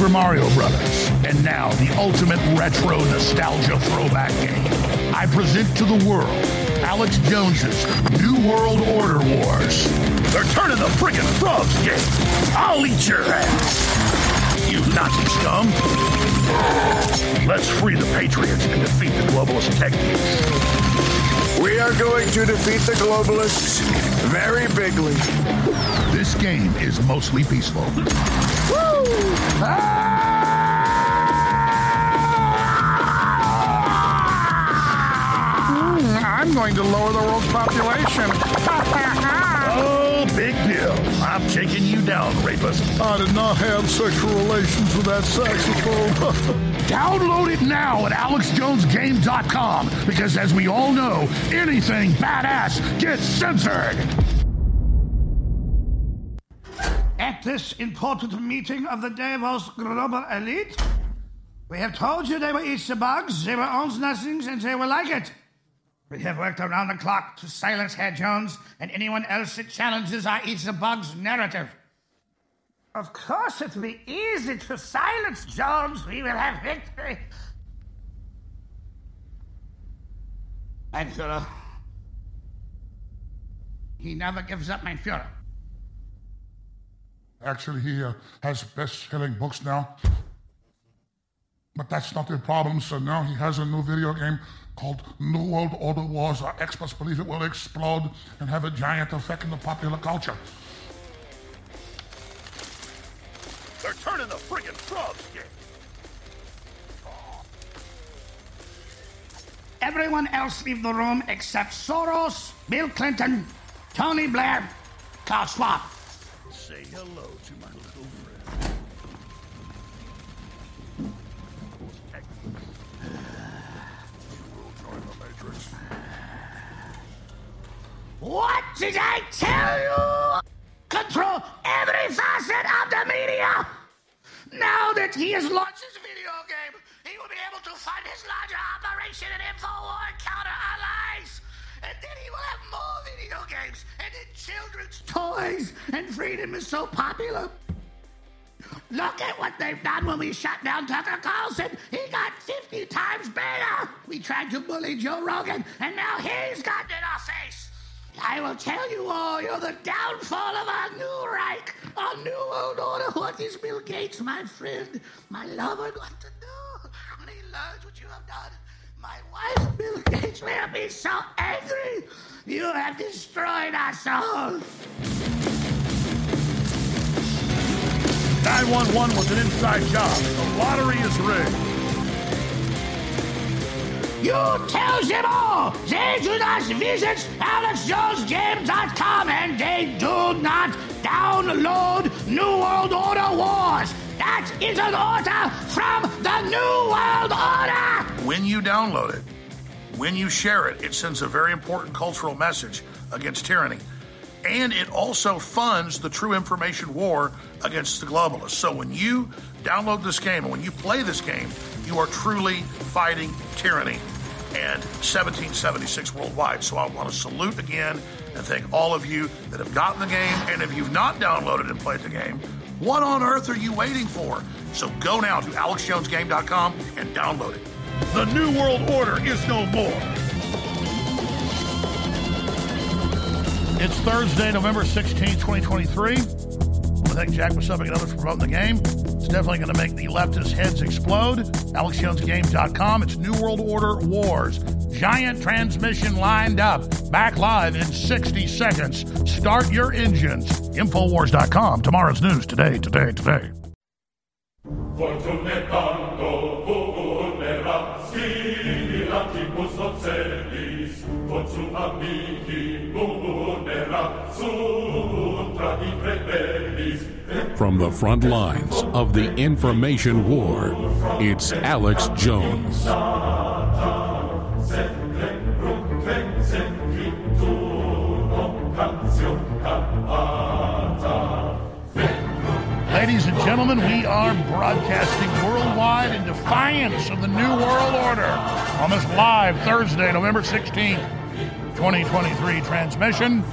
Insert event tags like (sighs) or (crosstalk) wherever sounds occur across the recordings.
Super Mario Brothers. And now the ultimate retro nostalgia throwback game. I present to the world Alex Jones's New World Order Wars. They're turning the friggin' frogs game. I'll eat your ass. You Nazi scum. Let's free the Patriots and defeat the globalist tech. We are going to defeat the globalists very bigly. This game is mostly peaceful. Ah! Hmm, I'm going to lower the world's population. (laughs) Oh, big deal. I'm taking you down, rapist. I did not have sexual relations with that saxophone. (laughs) Download it now at AlexJonesGame.com because, as we all know, anything badass gets censored. At this important meeting of the Davos Global Elite, we have told you they will eat the bugs, they own nothings, and they will like it. We have worked around the clock to silence Herr Jones and anyone else that challenges our Eat the Bugs narrative. Of course, it will be easy to silence Jones. We will have victory. Mein Führer. He never gives up, mein Führer. Actually, he uh, has best-selling books now. But that's not the problem. So now he has a new video game called New World Order Wars. Our experts believe it will explode and have a giant effect in the popular culture. They're turning the friggin' frogs game. Everyone else leave the room except Soros, Bill Clinton, Tony Blair, Klaus Schwab. Say hello to my little friend. What did I tell you? Control every facet of the media. Now that he has launched his video game, he will be able to fund his larger operation and InfoWar and counter allies. And then he will have more video games and then children's toys. And freedom is so popular. Look at what they've done when we shut down Tucker Carlson. He got 50 times better. We tried to bully Joe Rogan, and now he's gotten in our face. I will tell you all, you're the downfall of our new Reich, our new world order. What is Bill Gates, my friend, my lover, going to do when he learns what you have done? My wife, Bill Gates, will be so angry. You have destroyed us all. 911 was an inside job. The lottery is rigged. You tell them all they do not visit AlexJonesGame.com and they do not download New World Order Wars. That is an order from the New World Order. When you download it, when you share it, it sends a very important cultural message against tyranny. And it also funds the true information war against the globalists. So when you download this game and when you play this game, you are truly fighting tyranny and 1776 worldwide. So I want to salute again and thank all of you that have gotten the game. And if you've not downloaded and played the game, what on earth are you waiting for? So go now to alexjonesgame.com and download it. The New World Order is no more. It's Thursday, November 16, 2023. I want to thank Jack Posobiec and others for promoting the game. It's definitely going to make the leftist heads explode. AlexJonesGame.com. It's New World Order Wars. Giant transmission lined up. Back live in 60 seconds. Start your engines. Infowars.com. Tomorrow's news today, today, today. Amici sutra in From the front lines of the information war, it's Alex Jones. Ladies and gentlemen, we are broadcasting worldwide in defiance of the New World Order on this live Thursday, November 16th, 2023 transmission.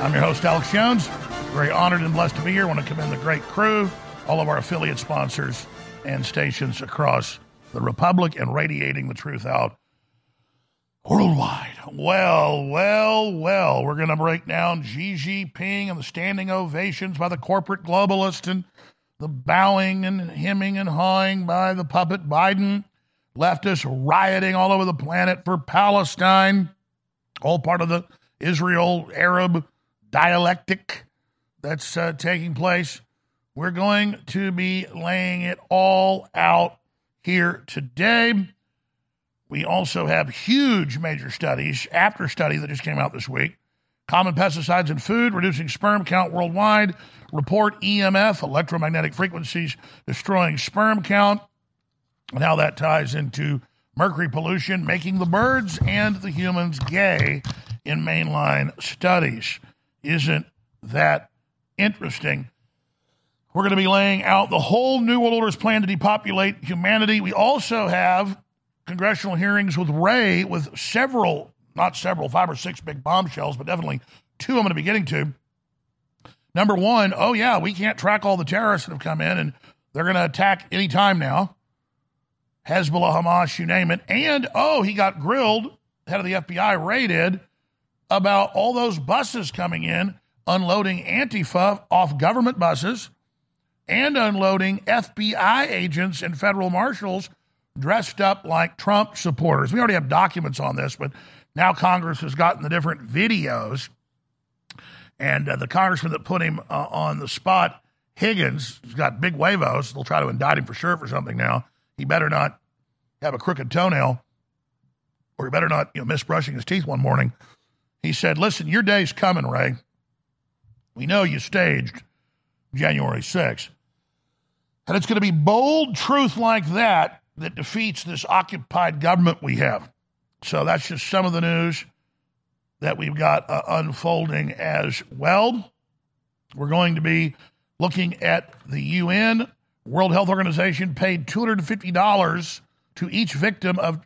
I'm your host, Alex Jones. Very honored and blessed to be here. I want to commend the great crew, all of our affiliate sponsors and stations across the Republic and radiating the truth out worldwide. Well, well, well, we're going to break down Xi Jinping and the standing ovations by the corporate globalists and the bowing and hemming and hawing by the puppet Biden, leftists rioting all over the planet for Palestine, all part of the Israel Arab dialectic that's uh, taking place. We're going to be laying it all out here today. We also have huge major studies, after study that just came out this week. Common pesticides in food, reducing sperm count worldwide. Report EMF, electromagnetic frequencies destroying sperm count, and how that ties into mercury pollution, making the birds and the humans gay in mainline studies. Isn't that interesting? We're going to be laying out the whole New World Order's plan to depopulate humanity. We also have congressional hearings with Wray with several, not several, five or six big bombshells, but definitely two I'm going to be getting to. Number one, oh, yeah, we can't track all the terrorists that have come in, and they're going to attack any time now. Hezbollah, Hamas, you name it. And, oh, he got grilled, head of the FBI raided about all those buses coming in, unloading Antifa off government buses and unloading FBI agents and federal marshals dressed up like Trump supporters. We already have documents on this, but now Congress has gotten the different videos. And uh, the congressman that put him uh, on the spot, Higgins, has got big huevos. They'll try to indict him for sure for something now. He better not have a crooked toenail, or he better not you know, miss brushing his teeth one morning. He said, Listen, your day's coming, Wray. We know you staged January 6th. And it's going to be bold truth like that that defeats this occupied government we have. So that's just some of the news that we've got uh, unfolding as well. We're going to be looking at the UN. World Health Organization paid $250 to each victim of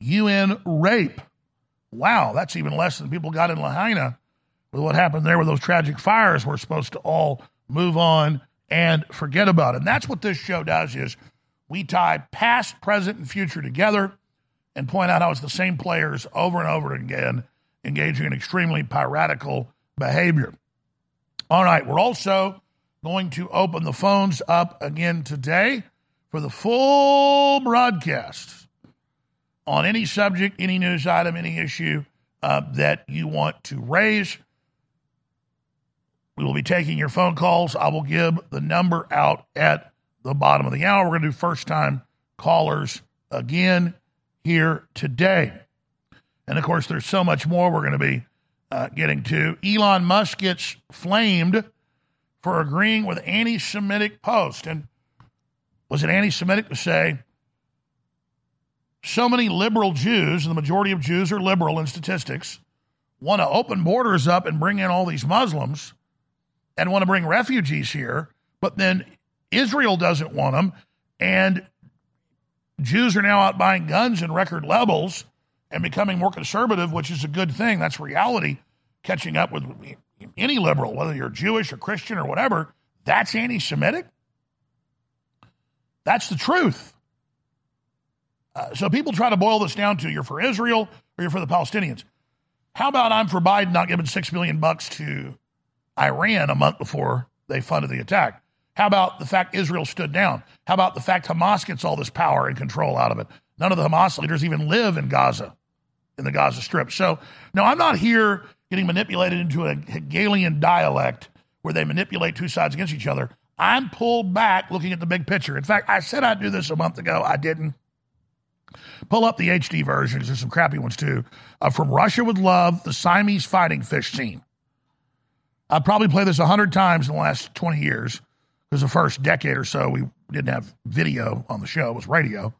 UN rape. Wow, that's even less than people got in Lahaina with what happened there with those tragic fires. We're supposed to all move on and forget about it. And that's what this show does is we tie past, present, and future together and point out how it's the same players over and over again engaging in extremely piratical behavior. All right, we're also going to open the phones up again today for the full broadcast on any subject, any news item, any issue uh, that you want to raise. We will be taking your phone calls. I will give the number out at the bottom of the hour. We're going to do first time callers again here today. And of course, there's so much more we're going to be uh, getting to. Elon Musk gets flamed for agreeing with anti Semitic post. And was it anti Semitic to say so many liberal Jews, and the majority of Jews are liberal in statistics, want to open borders up and bring in all these Muslims and want to bring refugees here, but then Israel doesn't want them, and Jews are now out buying guns in record levels and becoming more conservative, which is a good thing. That's reality catching up with any liberal, whether you're Jewish or Christian or whatever. That's anti Semitic. That's the truth. Uh, so people try to boil this down to you're for Israel or you're for the Palestinians. How about I'm for Biden not giving six million bucks to Iran a month before they funded the attack? How about the fact Israel stood down? How about the fact Hamas gets all this power and control out of it? None of the Hamas leaders even live in Gaza, in the Gaza Strip. So, no, I'm not here getting manipulated into a Hegelian dialect where they manipulate two sides against each other. I'm pulled back looking at the big picture. In fact, I said I'd do this a month ago. I didn't. Pull up the HD versions. There's some crappy ones too. Uh, from Russia with Love, the Siamese fighting fish scene. I'd probably play this 100 times in the last 20 years because the first decade or so we didn't have video on the show, it was radio.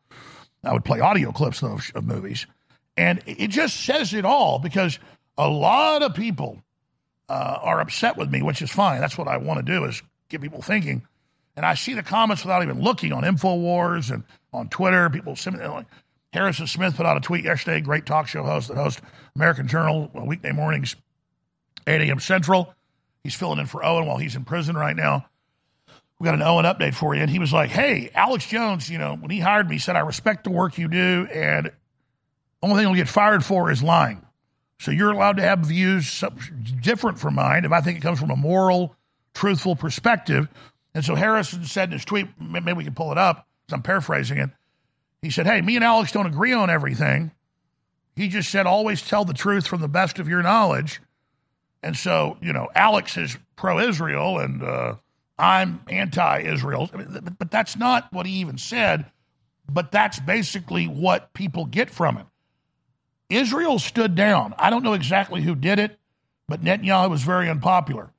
I would play audio clips of, of movies. And it just says it all because a lot of people uh, are upset with me, which is fine. That's what I want to do is get people thinking. And I see the comments without even looking on InfoWars and on Twitter. People like Harrison Smith put out a tweet yesterday, great talk show host that hosts American Journal uh, weekday mornings, 8 a.m. Central. He's filling in for Owen while he's in prison right now. We got an Owen update for you. And he was like, Hey, Alex Jones, you know, when he hired me, he said, I respect the work you do. And only thing you'll get fired for is lying. So you're allowed to have views different from mine if I think it comes from a moral, truthful perspective. And so Harrison said in his tweet, maybe we can pull it up, I'm paraphrasing it. He said, Hey, me and Alex don't agree on everything. He just said, always tell the truth from the best of your knowledge. And so, you know, Alex is pro Israel and uh, I'm anti Israel. I mean, but that's not what he even said. But that's basically what people get from it. Israel stood down. I don't know exactly who did it, but Netanyahu was very unpopular.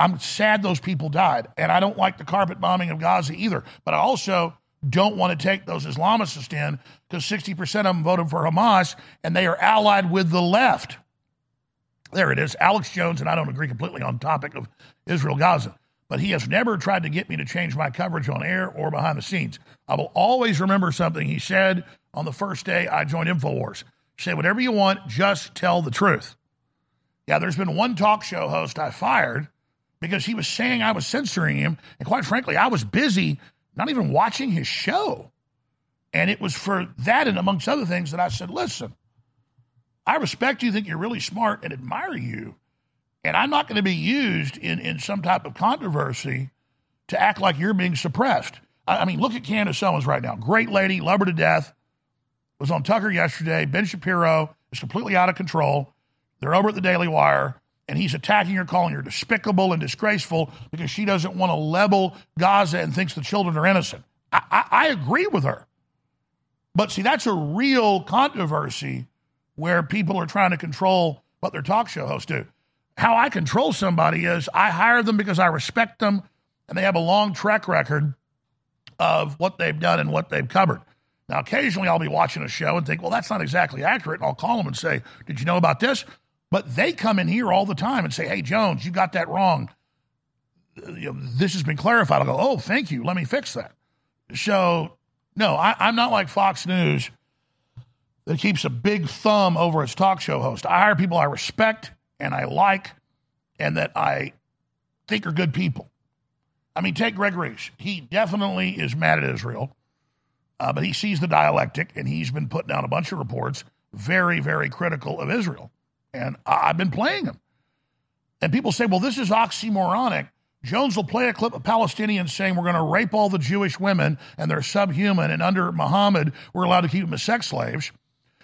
I'm sad those people died. And I don't like the carpet bombing of Gaza either. But I also don't want to take those Islamicists in because 60% of them voted for Hamas and they are allied with the left. There it is. Alex Jones, and I don't agree completely on topic of Israel Gaza, but he has never tried to get me to change my coverage on air or behind the scenes. I will always remember something he said on the first day I joined InfoWars. Say whatever you want, just tell the truth. Yeah, there's been one talk show host I fired because he was saying I was censoring him. And quite frankly, I was busy not even watching his show. And it was for that and amongst other things that I said, listen, I respect you, think you're really smart, and admire you. And I'm not going to be used in, in some type of controversy to act like you're being suppressed. I, I mean, look at Candace Owens right now. Great lady, love her to death was on Tucker yesterday. Ben Shapiro is completely out of control. They're over at the Daily Wire, and he's attacking her, calling her despicable and disgraceful because she doesn't want to level Gaza and thinks the children are innocent. I, I, I agree with her. But see, that's a real controversy where people are trying to control what their talk show hosts do. How I control somebody is I hire them because I respect them and they have a long track record of what they've done and what they've covered. Now, occasionally I'll be watching a show and think, well, that's not exactly accurate. And I'll call them and say, did you know about this? But they come in here all the time and say, hey, Jones, you got that wrong. This has been clarified. I'll go, oh, thank you. Let me fix that. So, no, I, I'm not like Fox News that keeps a big thumb over its talk show host. I hire people I respect and I like and that I think are good people. I mean, take Greg Reese. He definitely is mad at Israel. Uh, but he sees the dialectic, and he's been putting out a bunch of reports very, very critical of Israel. And I've been playing them. And people say, well, this is oxymoronic. Jones will play a clip of Palestinians saying we're going to rape all the Jewish women and they're subhuman, and under Muhammad, we're allowed to keep them as sex slaves.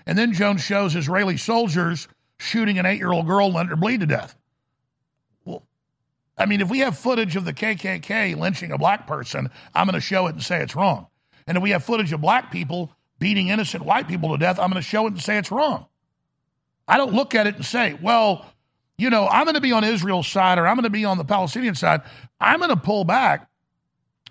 And then Jones shows Israeli soldiers shooting an eight year old girl letting her bleed to death. Well, I mean, if we have footage of the KKK lynching a black person, I'm going to show it and say it's wrong. And if we have footage of black people beating innocent white people to death, I'm going to show it and say it's wrong. I don't look at it and say, well, you know, I'm going to be on Israel's side or I'm going to be on the Palestinian side. I'm going to pull back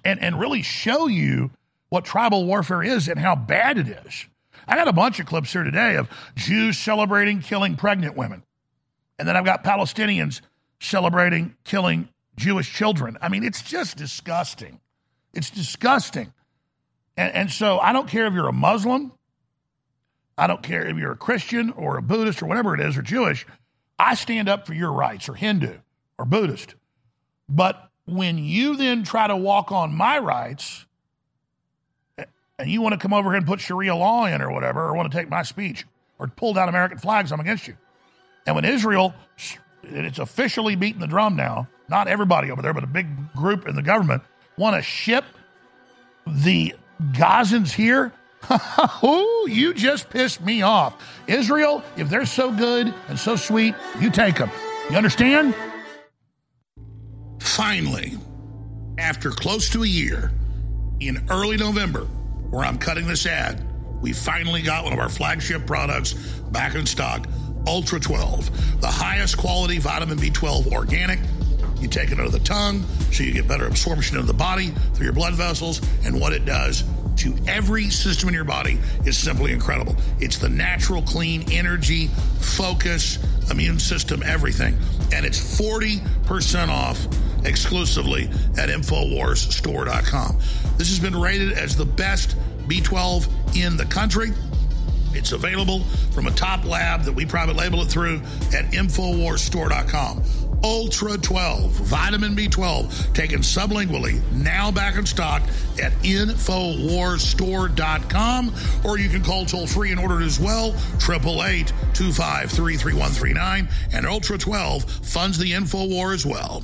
and, and really show you what tribal warfare is and how bad it is. I got a bunch of clips here today of Jews celebrating killing pregnant women. And then I've got Palestinians celebrating killing Jewish children. I mean, it's just disgusting. It's disgusting. And, and so I don't care if you're a Muslim, I don't care if you're a Christian or a Buddhist or whatever it is, or Jewish. I stand up for your rights, or Hindu or Buddhist. But when you then try to walk on my rights, and you want to come over here and put Sharia law in or whatever, or want to take my speech or pull down American flags, I'm against you. And when Israel, it's officially beating the drum now, not everybody over there, but a big group in the government, want to ship the Gazans here? (laughs) Ooh, you just pissed me off. Israel, if they're so good and so sweet, you take them. You understand? Finally, After close to a year, in early November, where I'm cutting this ad, we finally got one of our flagship products back in stock Ultra 12, the highest quality vitamin B12 organic. You take it under the tongue so you get better absorption into the body through your blood vessels, and what it does to every system in your body is simply incredible. It's the natural, clean energy, focus, immune system, everything. And it's 40% off exclusively at InfoWarsStore.com. This has been rated as the best B12 in the country. It's available from a top lab that we private label it through at InfoWarsStore.com. Ultra 12, vitamin B12, taken sublingually, now back in stock at InfoWarsStore.com, or you can call toll free and order it as well, 888 253 3139. And Ultra 12 funds the InfoWar as well.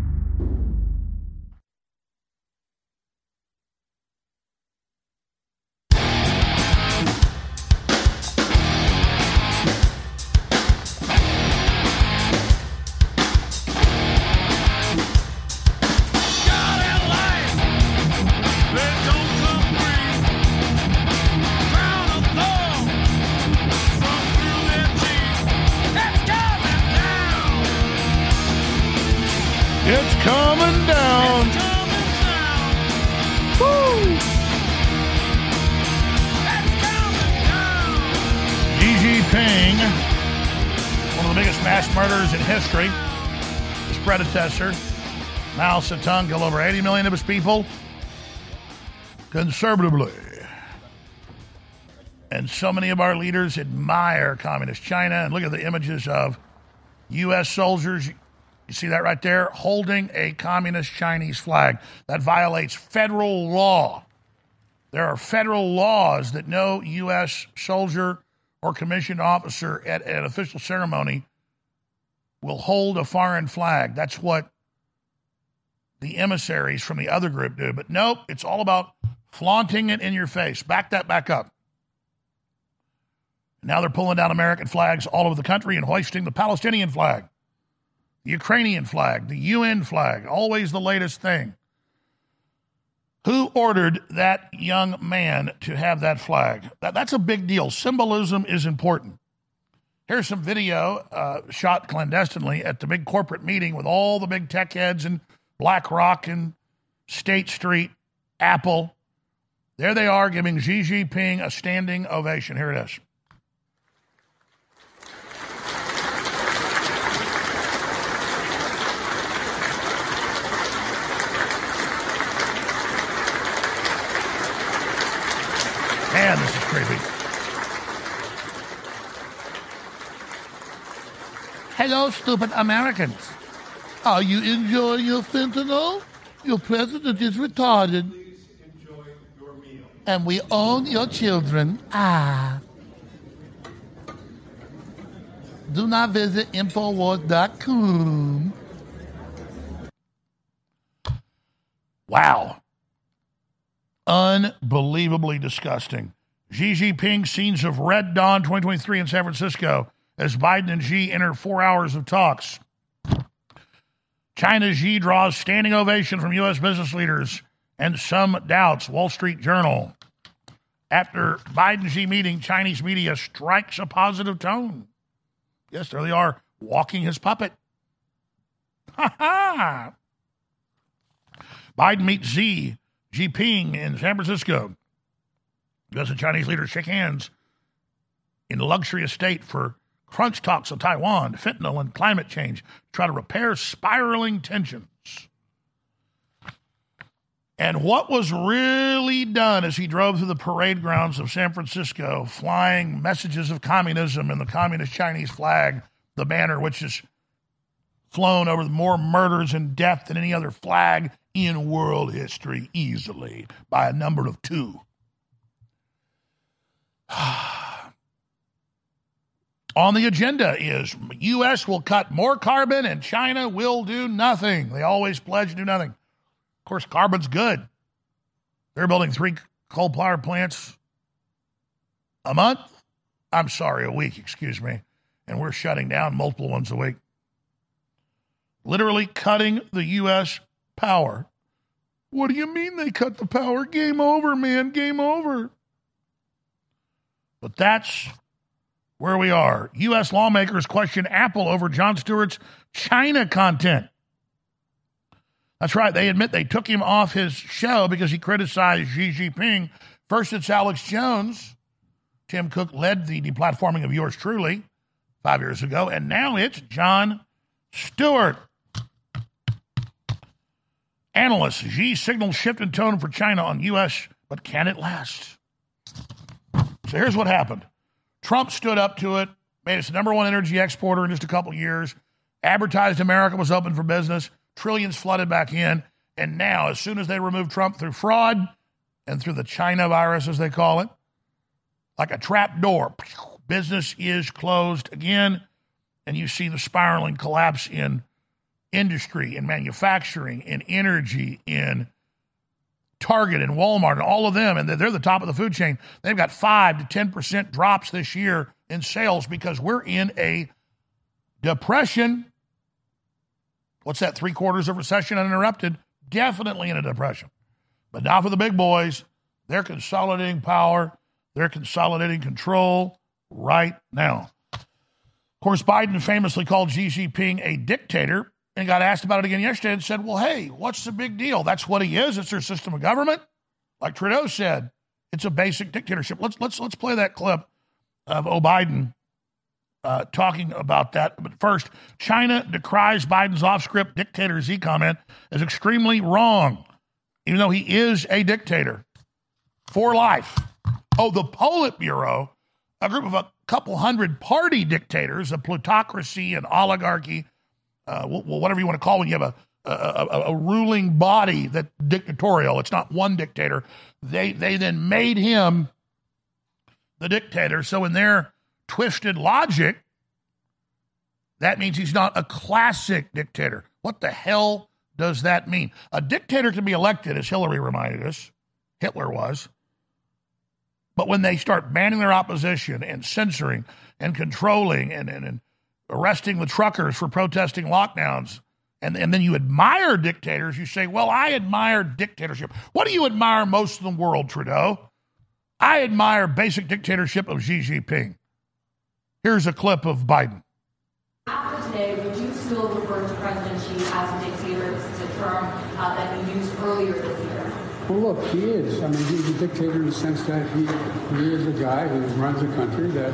It's coming down. Woo! Xi Jinping, one of the biggest mass murderers in history, his predecessor, Mao Zedong, killed over 80 million of his people conservatively. And so many of our leaders admire Communist China. And look at the images of U.S. soldiers. You see that right there? Holding a Communist Chinese flag. That violates federal law. There are federal laws that no U.S. soldier or commissioned officer at an official ceremony will hold a foreign flag. That's what the emissaries from the other group do. But nope, it's all about flaunting it in your face. Back that back up. Now they're pulling down American flags all over the country and hoisting the Palestinian flag, Ukrainian flag, the UN flag, always the latest thing. Who ordered that young man to have that flag? That, that's a big deal. Symbolism is important. Here's some video uh, shot clandestinely at the big corporate meeting with all the big tech heads and BlackRock and State Street, Apple. There they are giving Xi Jinping a standing ovation. Here it is. Man, this is creepy. Hello, stupid Americans. Are you enjoying your fentanyl? Your president is retarded. And we own your children. Ah. Do not visit Infowars.com. Wow. Unbelievably disgusting. Xi Jinping scenes of Red Dawn 2023 in San Francisco as Biden and Xi enter four hours of talks. China's Xi draws standing ovation from U.S. business leaders and some doubts. Wall Street Journal. After Biden Xi meeting, Chinese media strikes a positive tone. Yes, there they are, walking his puppet. Ha ha! Biden meets Xi Jinping in San Francisco. U.S. and Chinese leaders shake hands in luxury estate for crunch talks on Taiwan, fentanyl, and climate change, try to repair spiraling tensions. And what was really done as he drove through the parade grounds of San Francisco, flying messages of communism and the communist Chinese flag, the banner which has flown over more murders and death than any other flag in world history, easily by a number of two. (sighs) Ah. On the agenda is U.S. will cut more carbon and China will do nothing. They always pledge to do nothing. Of course, carbon's good. They're building three coal power plants a month. I'm sorry, a week, excuse me. And we're shutting down multiple ones a week. Literally cutting the U.S. power. What do you mean they cut the power? Game over, man. Game over. But that's where we are. U.S. lawmakers question Apple over Jon Stewart's China content. That's right. They admit they took him off his show because he criticized Xi Jinping. First, it's Alex Jones. Tim Cook led the deplatforming of yours truly five years ago. And now it's Jon Stewart. Analysts, Xi signals shift in tone for China on U.S., but can it last? So here's what happened Trump stood up to it, made us the number one energy exporter in just a couple years, advertised America was open for business trillions flooded back in. And now, as soon as they remove Trump through fraud and through the China virus, as they call it, like a trap door, business is closed again. And you see the spiraling collapse in industry, in manufacturing, in energy, in Target and Walmart and all of them, and they're the top of the food chain. They've got five to 10% drops this year in sales because we're in a depression What's that? Three quarters of recession uninterrupted? Definitely in a depression. But now for the big boys. They're consolidating power, they're consolidating control right now. Of course, Biden famously called Xi Jinping a dictator and got asked about it again yesterday and said, Well, hey, what's the big deal? That's what he is. It's their system of government. Like Trudeau said, it's a basic dictatorship. Let's let's let's play that clip of O. Biden uh, talking about that. But first, China decries Biden's off script dictator Xi comment as extremely wrong, even though he is a dictator for life. Oh, the Politburo, a group of a couple hundred party dictators, a plutocracy, and oligarchy, uh, whatever you want to call it, when you have a a, a, a, ruling body that dictatorial. It's not one dictator. They they then made him the dictator. So in their twisted logic, that means he's not a classic dictator. What the hell does that mean? A dictator can be elected, as Hillary reminded us, Hitler was. But when they start banning their opposition and censoring and controlling and, and, and arresting the truckers for protesting lockdowns, and, and then you admire dictators, you say, Well, I admire dictatorship. What do you admire most in the world, Trudeau? I admire basic dictatorship of Xi Jinping. Here's a clip of Biden. After today, would you still refer to President Xi as a dictator? This is a term uh, that you used earlier this year. Well, look, he is. I mean, he's a dictator in the sense that he, he is a guy who runs a country that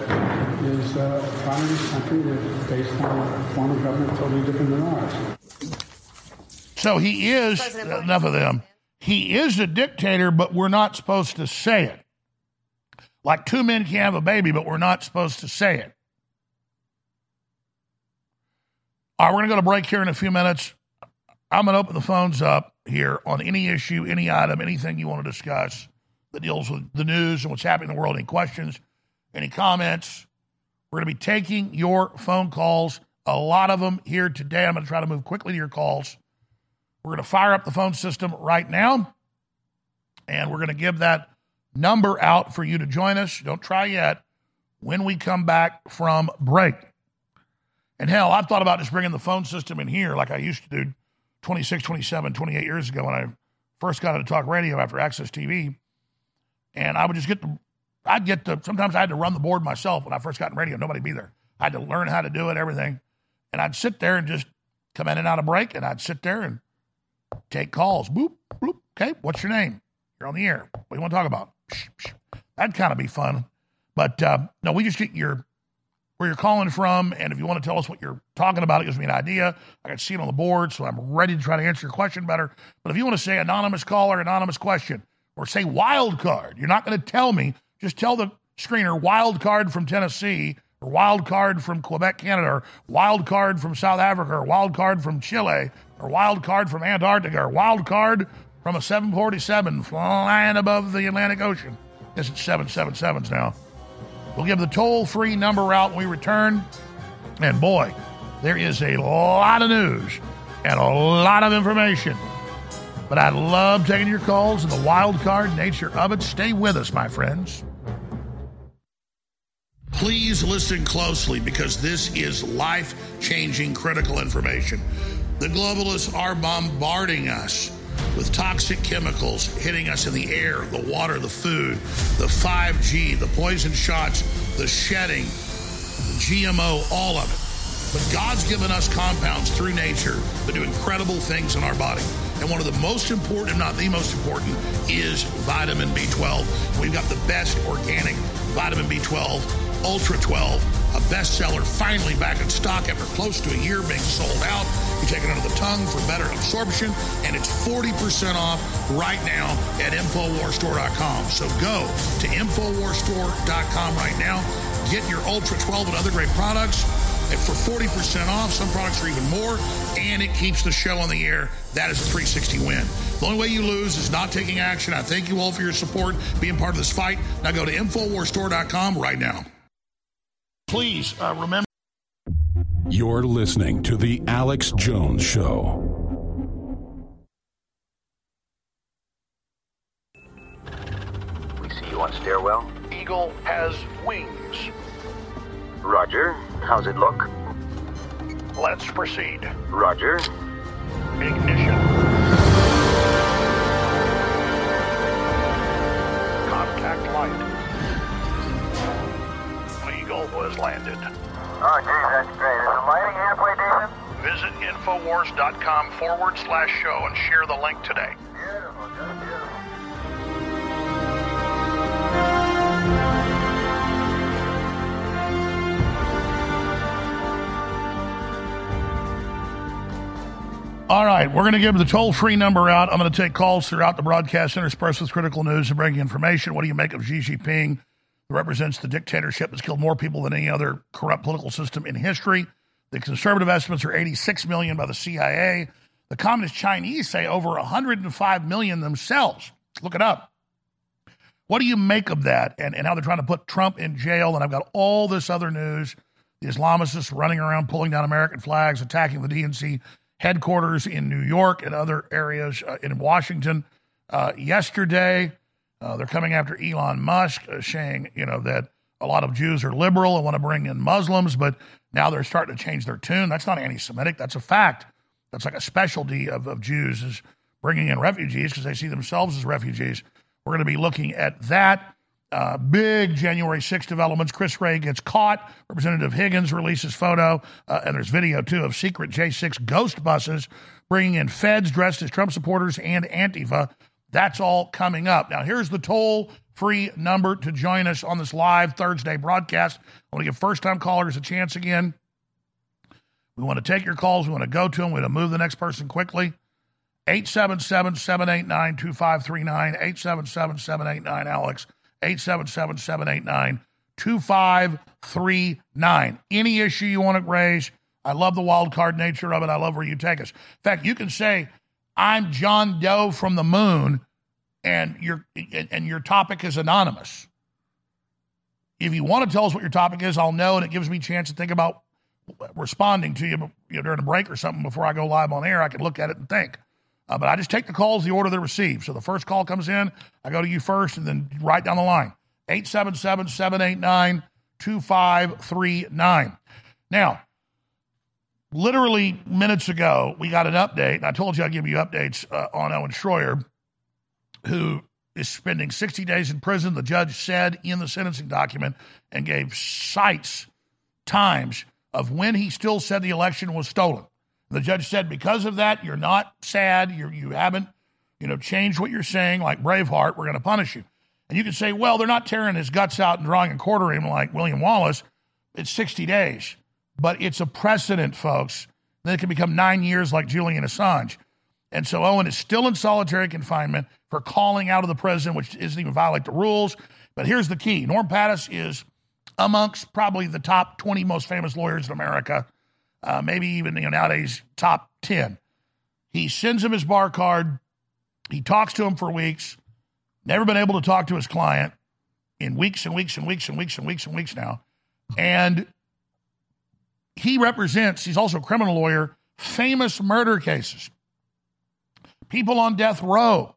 is a communist country that's based on a form of government totally different than ours. So he is, enough of them, he is a dictator, but we're not supposed to say it. Like two men can have a baby, but we're not supposed to say it. All right, we're going to go to break here in a few minutes. I'm going to open the phones up here on any issue, any item, anything you want to discuss that deals with the news and what's happening in the world. Any questions, any comments? We're going to be taking your phone calls, a lot of them here today. I'm going to try to move quickly to your calls. We're going to fire up the phone system right now, and we're going to give that number out for you to join us. Don't try yet when we come back from break. And hell, I've thought about just bringing the phone system in here like I used to do 26, 27, 28 years ago when I first got into talk radio after Access TV. And I would just get the, I'd get the, sometimes I had to run the board myself when I first got in radio. Nobody'd be there. I had to learn how to do it, everything. And I'd sit there and just come in and out of break, and I'd sit there and take calls. Boop, boop. Okay, what's your name? You're on the air. What do you want to talk about? That'd kind of be fun. But uh, no, we just get your where you're calling from, and if you want to tell us what you're talking about, it gives me an idea. I can see it on the board, so I'm ready to try to answer your question better. But if you want to say anonymous caller, anonymous question, or say wild card, you're not going to tell me. Just tell the screener wild card from Tennessee, or wild card from Quebec, Canada, or wild card from South Africa, or wild card from Chile, or wild card from Antarctica, or wild card from a 747 flying above the Atlantic Ocean. This is 777s now. We'll give the toll free number out when we return. And boy, there is a lot of news and a lot of information. But I love taking your calls and the wild card nature of it. Stay with us, my friends. Please listen closely because this is life changing critical information. The globalists are bombarding us with toxic chemicals hitting us in the air, the water, the food, the 5G, the poison shots, the shedding, the GMO, all of it. But God's given us compounds through nature that do incredible things in our body. And one of the most important, if not the most important, is vitamin B12. We've got the best organic vitamin B12 Ultra 12, a bestseller, finally back in stock after close to a year being sold out. You take it under the tongue for better absorption, and it's 40% off right now at InfoWarsStore.com. So go to InfoWarsStore.com right now. Get your Ultra 12 and other great products for 40% off. Some products are even more, and it keeps the show on the air. That is a 360 win. The only way you lose is not taking action. I thank you all for your support, being part of this fight. Now go to InfoWarsStore.com right now. Please uh, remember. You're listening to The Alex Jones Show. We see you on stairwell. Eagle has wings. Roger. How's it look? Let's proceed. Roger. Ignition. Contact light. Eagle was landed. Oh, geez, that's great. Is the lighting halfway decent? Visit Infowars.com forward slash show and share the link today. Beautiful, just beautiful. All right, we're going to give the toll free number out. I'm going to take calls throughout the broadcast, interspersed with critical news and breaking information. What do you make of Xi Jinping, who represents the dictatorship that's killed more people than any other corrupt political system in history? The conservative estimates are 86 million by the CIA. The communist Chinese say over 105 million themselves. Look it up. What do you make of that and, and how they're trying to put Trump in jail? And I've got all this other news the Islamists running around pulling down American flags, attacking the DNC headquarters in New York and other areas uh, in Washington. Uh, yesterday, uh, they're coming after Elon Musk, uh, saying you know that a lot of Jews are liberal and want to bring in Muslims, but now they're starting to change their tune. That's not anti-Semitic. That's a fact. That's like a specialty of, of Jews is bringing in refugees because they see themselves as refugees. We're going to be looking at that. Uh, big January 6 developments. Chris Wray gets caught. Representative Higgins releases photo, uh, and there's video too of secret J6 ghost buses bringing in feds dressed as Trump supporters and Antifa. That's all coming up. Now, here's the toll free number to join us on this live Thursday broadcast. I want to give first time callers a chance again. We want to take your calls. We want to go to them. We want to move the next person quickly. 877 789 2539. 877 789 Alex. 877 789 2539. Any issue you want to raise, I love the wild card nature of it. I love where you take us. In fact, you can say, I'm John Doe from the moon, and your and your topic is anonymous. If you want to tell us what your topic is, I'll know, and it gives me a chance to think about responding to you, you know, during a break or something before I go live on air. I can look at it and think. Uh, but I just take the calls the order they're received. So the first call comes in, I go to you first, and then right down the line 877 789 2539. Now, literally minutes ago, we got an update, and I told you I'd give you updates uh, on Owen Shroyer, who is spending 60 days in prison. The judge said in the sentencing document and gave sites, times of when he still said the election was stolen The judge said, because of that, you're not sad. You're, you haven't, you know, changed what you're saying like Braveheart. We're going to punish you. And you can say, well, they're not tearing his guts out and drawing and quartering him like William Wallace. It's 60 days. But it's a precedent, folks. Then it can become nine years like Julian Assange. And so Owen is still in solitary confinement for calling out of the president, which isn't even violate the rules. But here's the key Norm Pattis is amongst probably the top 20 most famous lawyers in America, uh, maybe even you know, nowadays top 10. He sends him his bar card. He talks to him for weeks. Never been able to talk to his client in weeks and weeks and weeks and weeks and weeks and weeks now. And he represents, he's also a criminal lawyer, famous murder cases. People on death row.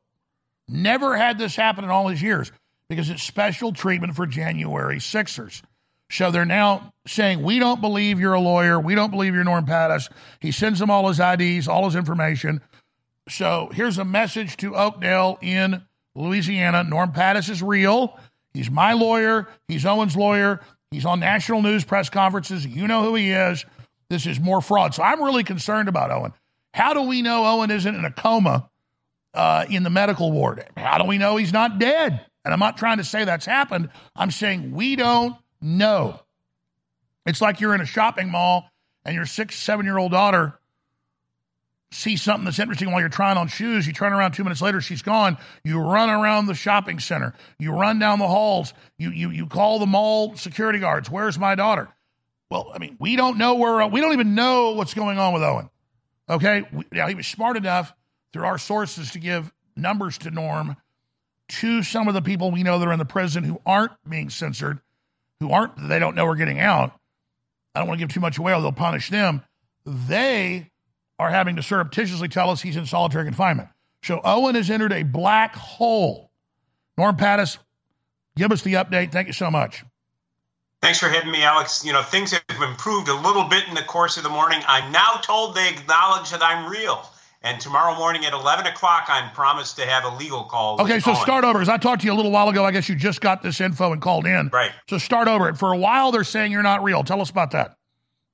Never had this happen in all his years because it's special treatment for January Sixers. So they're now saying, We don't believe you're a lawyer. We don't believe you're Norm Pattis. He sends them all his IDs, all his information. So here's a message to Oakdale in Louisiana. Norm Pattis is real. He's my lawyer. He's Owen's lawyer. He's on national news press conferences. You know who he is. This is more fraud. So I'm really concerned about Owen. How do we know Owen isn't in a coma uh, in the medical ward? How do we know he's not dead? And I'm not trying to say that's happened. I'm saying we don't know. It's like you're in a shopping mall and your six, seven year old daughter see something that's interesting while you're trying on shoes. You turn around two minutes later, she's gone. You run around the shopping center. You run down the halls. You you you call the mall security guards. Where's my daughter? Well, I mean, we don't know where. We don't even know what's going on with Owen. Okay, now he was smart enough through our sources to give numbers to Norm to some of the people we know that are in the prison who aren't being censored, who aren't they don't know we're getting out. I don't want to give too much away, or they'll punish them. They are having to surreptitiously tell us he's in solitary confinement. So Owen has entered a black hole. Norm Pattis, give us the update. Thank you so much. Thanks for having me, Alex. You know, things have improved a little bit in the course of the morning. I'm now told they acknowledge that I'm real. And tomorrow morning at 11 o'clock, I'm promised to have a legal call. Okay, so Owen. start over. Because I talked to you a little while ago. I guess you just got this info and called in. Right. So start over. For a while, they're saying you're not real. Tell us about that.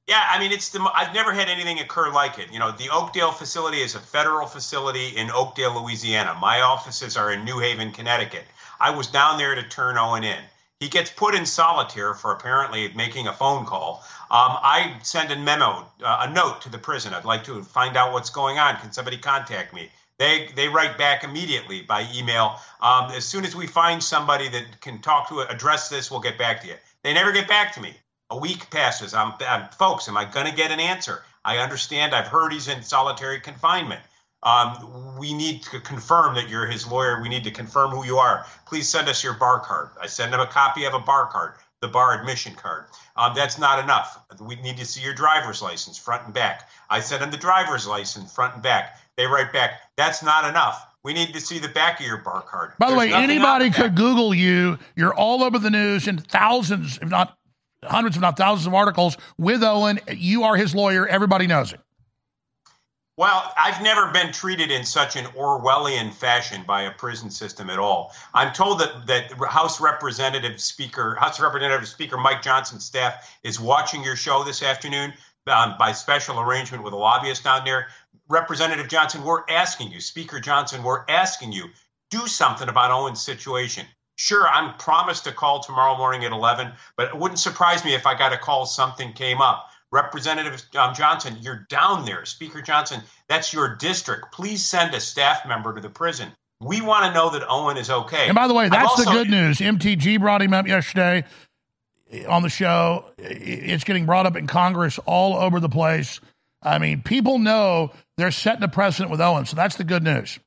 Yeah, I mean, it's the. I've never had anything occur like it. You know, the Oakdale facility is a federal facility in Oakdale, Louisiana. My offices are in New Haven, Connecticut. I was down there to turn Owen in. He gets put in solitaire for apparently making a phone call. Um, I send a memo, uh, a note to the prison. I'd like to find out what's going on. Can somebody contact me? They they write back immediately by email. Um, as soon as we find somebody that can talk to address this, we'll get back to you. They never get back to me. A week passes. I'm, I'm folks. Am I going to get an answer? I understand. I've heard he's in solitary confinement. Um, we need to confirm that you're his lawyer. We need to confirm who you are. Please send us your bar card. I send him a copy of a bar card, the bar admission card. Um, that's not enough. We need to see your driver's license, front and back. I send him the driver's license, front and back. They write back, that's not enough. We need to see the back of your bar card. By the There's way, anybody could. Google you. You're all over the news in thousands, if not hundreds, if not thousands of articles with Owen. You are his lawyer. Everybody knows it. Well, I've never been treated in such an Orwellian fashion by a prison system at all. I'm told that that House Representative Speaker House Representative Speaker Mike Johnson's staff is watching your show this afternoon um, by special arrangement with a lobbyist down there. Representative Johnson, we're asking you, Speaker Johnson, we're asking you, do something about Owen's situation. Sure, I'm promised to call tomorrow morning at 11, but it wouldn't surprise me if I got a call something came up. Representative um, Johnson, you're down there. Speaker Johnson, that's your district. Please send a staff member to the prison. We want to know that Owen is okay. And by the way, that's the good news. MTG brought him up yesterday on the show. It's getting brought up in Congress all over the place. I mean, people know they're setting a precedent with Owen, so that's the good news.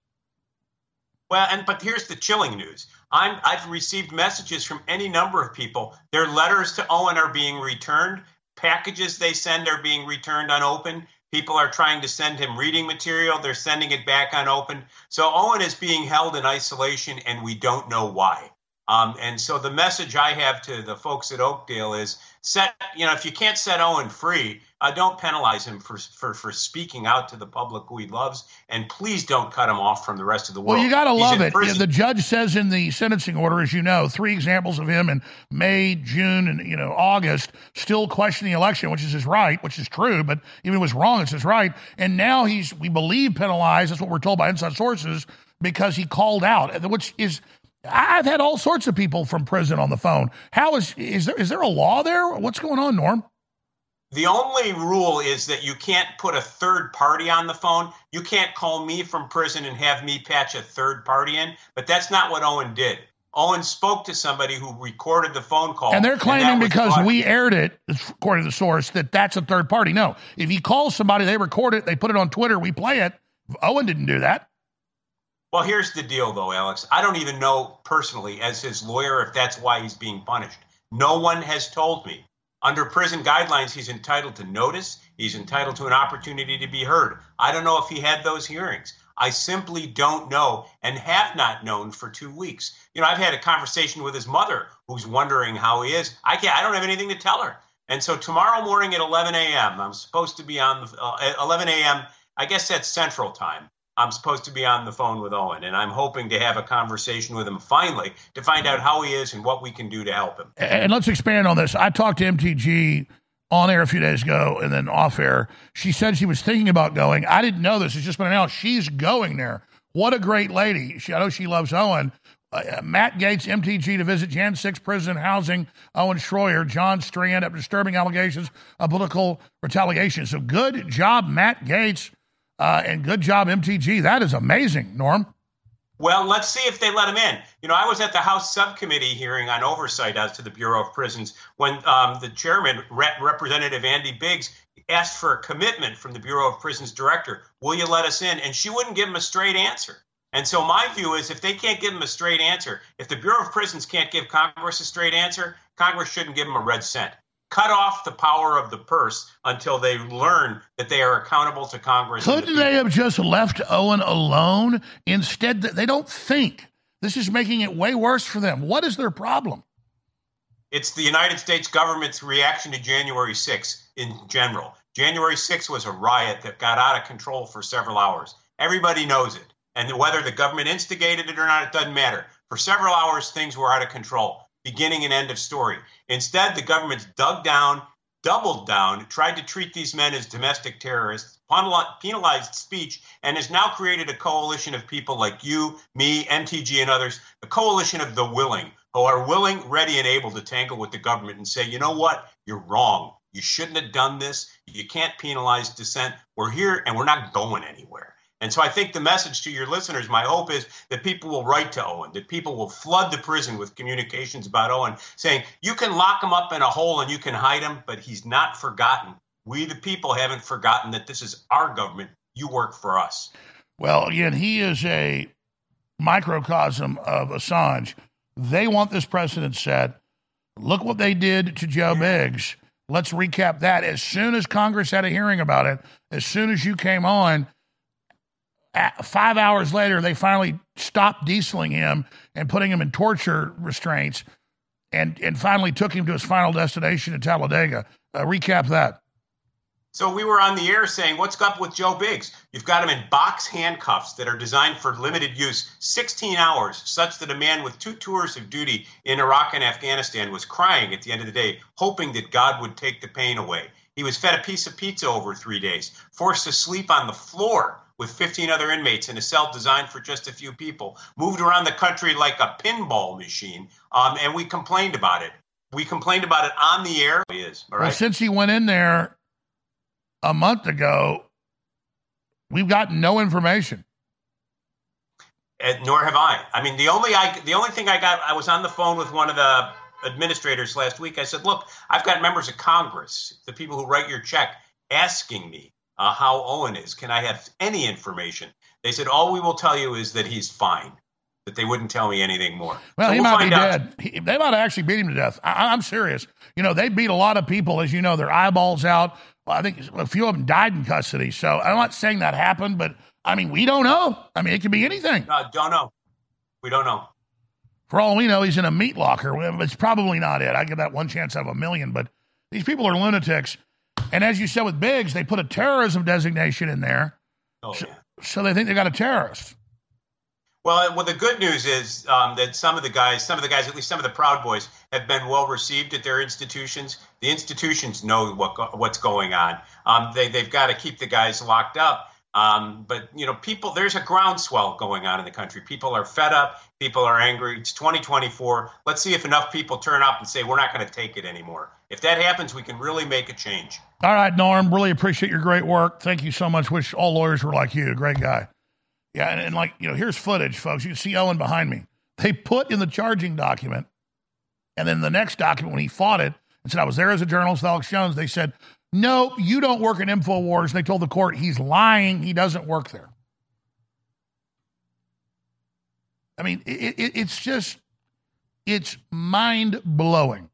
Well, and but here's the chilling news. I'm I've received messages from any number of people. Their letters to Owen are being returned. Packages they send are being returned unopened. People are trying to send him reading material. They're sending it back unopened. So Owen is being held in isolation, and we don't know why. Um, and so the message I have to the folks at Oakdale is set, you know, if you can't set Owen free, uh, don't penalize him for, for, for speaking out to the public who he loves. And please don't cut him off from the rest of the world. Well, you got to love it. The judge says in the sentencing order, as you know, three examples of him in May, June, and you know August, still questioning the election, which is his right, which is true, but even if it was wrong, it's his right. And now he's, we believe, penalized. That's what we're told by inside sources because he called out, which is. I've had all sorts of people from prison on the phone. How is is there is there a law there? What's going on, Norm? The only rule is that you can't put a third party on the phone. You can't call me from prison and have me patch a third party in, but that's not what Owen did. Owen spoke to somebody who recorded the phone call. And they're claiming was because brought- we aired it, according to the source, that that's a third party. No, if he calls somebody, they record it, they put it on Twitter, we play it. Owen didn't do that. Well, here's the deal, though, Alex. I don't even know personally, as his lawyer, if that's why he's being punished. No one has told me. Under prison guidelines, he's entitled to notice, he's entitled to an opportunity to be heard. I don't know if he had those hearings. I simply don't know and have not known for two weeks. You know, I've had a conversation with his mother who's wondering how he is. I can't, I don't have anything to tell her. And so tomorrow morning at 11 a.m., I'm supposed to be on the, uh, 11 a.m., I guess that's central time. I'm supposed to be on the phone with Owen, and I'm hoping to have a conversation with him finally to find out how he is and what we can do to help him. And let's expand on this. I talked to MTG on air a few days ago and then off air. She said she was thinking about going. I didn't know this. It's just been announced. She's going there. What a great lady. She, I know she loves Owen. Uh, Matt Gaetz, MTG, to visit Jan 6 prison housing Owen Shroyer, John Strand, after disturbing allegations of political retaliation. So good job, Matt Gaetz, uh, and good job, MTG. That is amazing, Norm. Well, let's see if they let him in. You know, I was at the House subcommittee hearing on oversight as to the Bureau of Prisons when um, the chairman, Rep- Representative Andy Biggs, asked for a commitment from the Bureau of Prisons director. Will you let us in? And she wouldn't give him a straight answer. And so my view is if they can't give him a straight answer, if the Bureau of Prisons can't give Congress a straight answer, Congress shouldn't give him a red cent. Cut off the power of the purse until they learn that they are accountable to Congress. Couldn't they have just left Owen alone? Instead, they don't think. This is making it way worse for them. What is their problem? It's the United States government's reaction to January 6th in general. January 6th was a riot that got out of control for several hours. Everybody knows it. And whether the government instigated it or not, it doesn't matter. For several hours, things were out of control. Beginning and end of story. Instead, the government's dug down, doubled down, tried to treat these men as domestic terrorists, penalized speech, and has now created a coalition of people like you, me, MTG, and others, a coalition of the willing, who are willing, ready, and able to tangle with the government and say, you know what, you're wrong. You shouldn't have done this. You can't penalize dissent. We're here and we're not going anywhere. And so I think the message to your listeners, my hope is that people will write to Owen, that people will flood the prison with communications about Owen, saying, you can lock him up in a hole and you can hide him, but he's not forgotten. We, the people, haven't forgotten that this is our government. You work for us. Well, again, he is a microcosm of Assange. They want this precedent set. Look what they did to Joe Biggs. Let's recap that. As soon as Congress had a hearing about it, as soon as you came on, five hours later, they finally stopped dieseling him and putting him in torture restraints and, and finally took him to his final destination in Talladega. Uh, recap that. So we were on the air saying, What's up with Joe Biggs? You've got him in box handcuffs that are designed for limited use, 16 hours, such that a man with two tours of duty in Iraq and Afghanistan was crying at the end of the day, hoping that God would take the pain away. He was fed a piece of pizza over three days, forced to sleep on the floor with 15 other inmates in a cell designed for just a few people, moved around the country like a pinball machine, um, and we complained about it. We complained about it on the air. He is, all Well, right? since he went in there a month ago, we've gotten no information. and nor have I. I mean, the only I the only thing I got, I was on the phone with one of the administrators last week. I said, "Look, I've got members of Congress, the people who write your check, asking me uh, how Owen is. Can I have any information?" They said, "All we will tell you is that he's fine." That they wouldn't tell me anything more. Well, So he we'll might be out. dead. He, they might have actually beat him to death. I, I'm serious. You know, they beat a lot of people, as you know, their eyeballs out. Well, I think a few of them died in custody. So I'm not saying that happened, but I mean, we don't know. I mean, it could be anything. Uh, don't know. We don't know. For all we know, he's in a meat locker. It's probably not it. I give that one chance out of a million, but these people are lunatics. And as you said with Biggs, they put a terrorism designation in there. Oh, so, yeah. so they think they got a terrorist. Well, well, the good news is um, that some of the guys, some of the guys, at least some of the Proud Boys, have been well received at their institutions. The institutions know what go- what's going on. Um, they they've got to keep the guys locked up. Um, but you know, people, there's a groundswell going on in the country. People are fed up. People are angry. It's 2024. Let's see if enough people turn up and say we're not going to take it anymore. If that happens, we can really make a change. All right, Norm, really appreciate your great work. Thank you so much. Wish all lawyers were like you. Great guy. Yeah, and, and like, you know, here's footage, folks. You can see Owen behind me. They put in the charging document, and then the next document, when he fought it and said, I was there as a journalist Alex Jones, they said, No, you don't work in InfoWars. They told the court he's lying. He doesn't work there. I mean, it, it, it's just, it's mind blowing.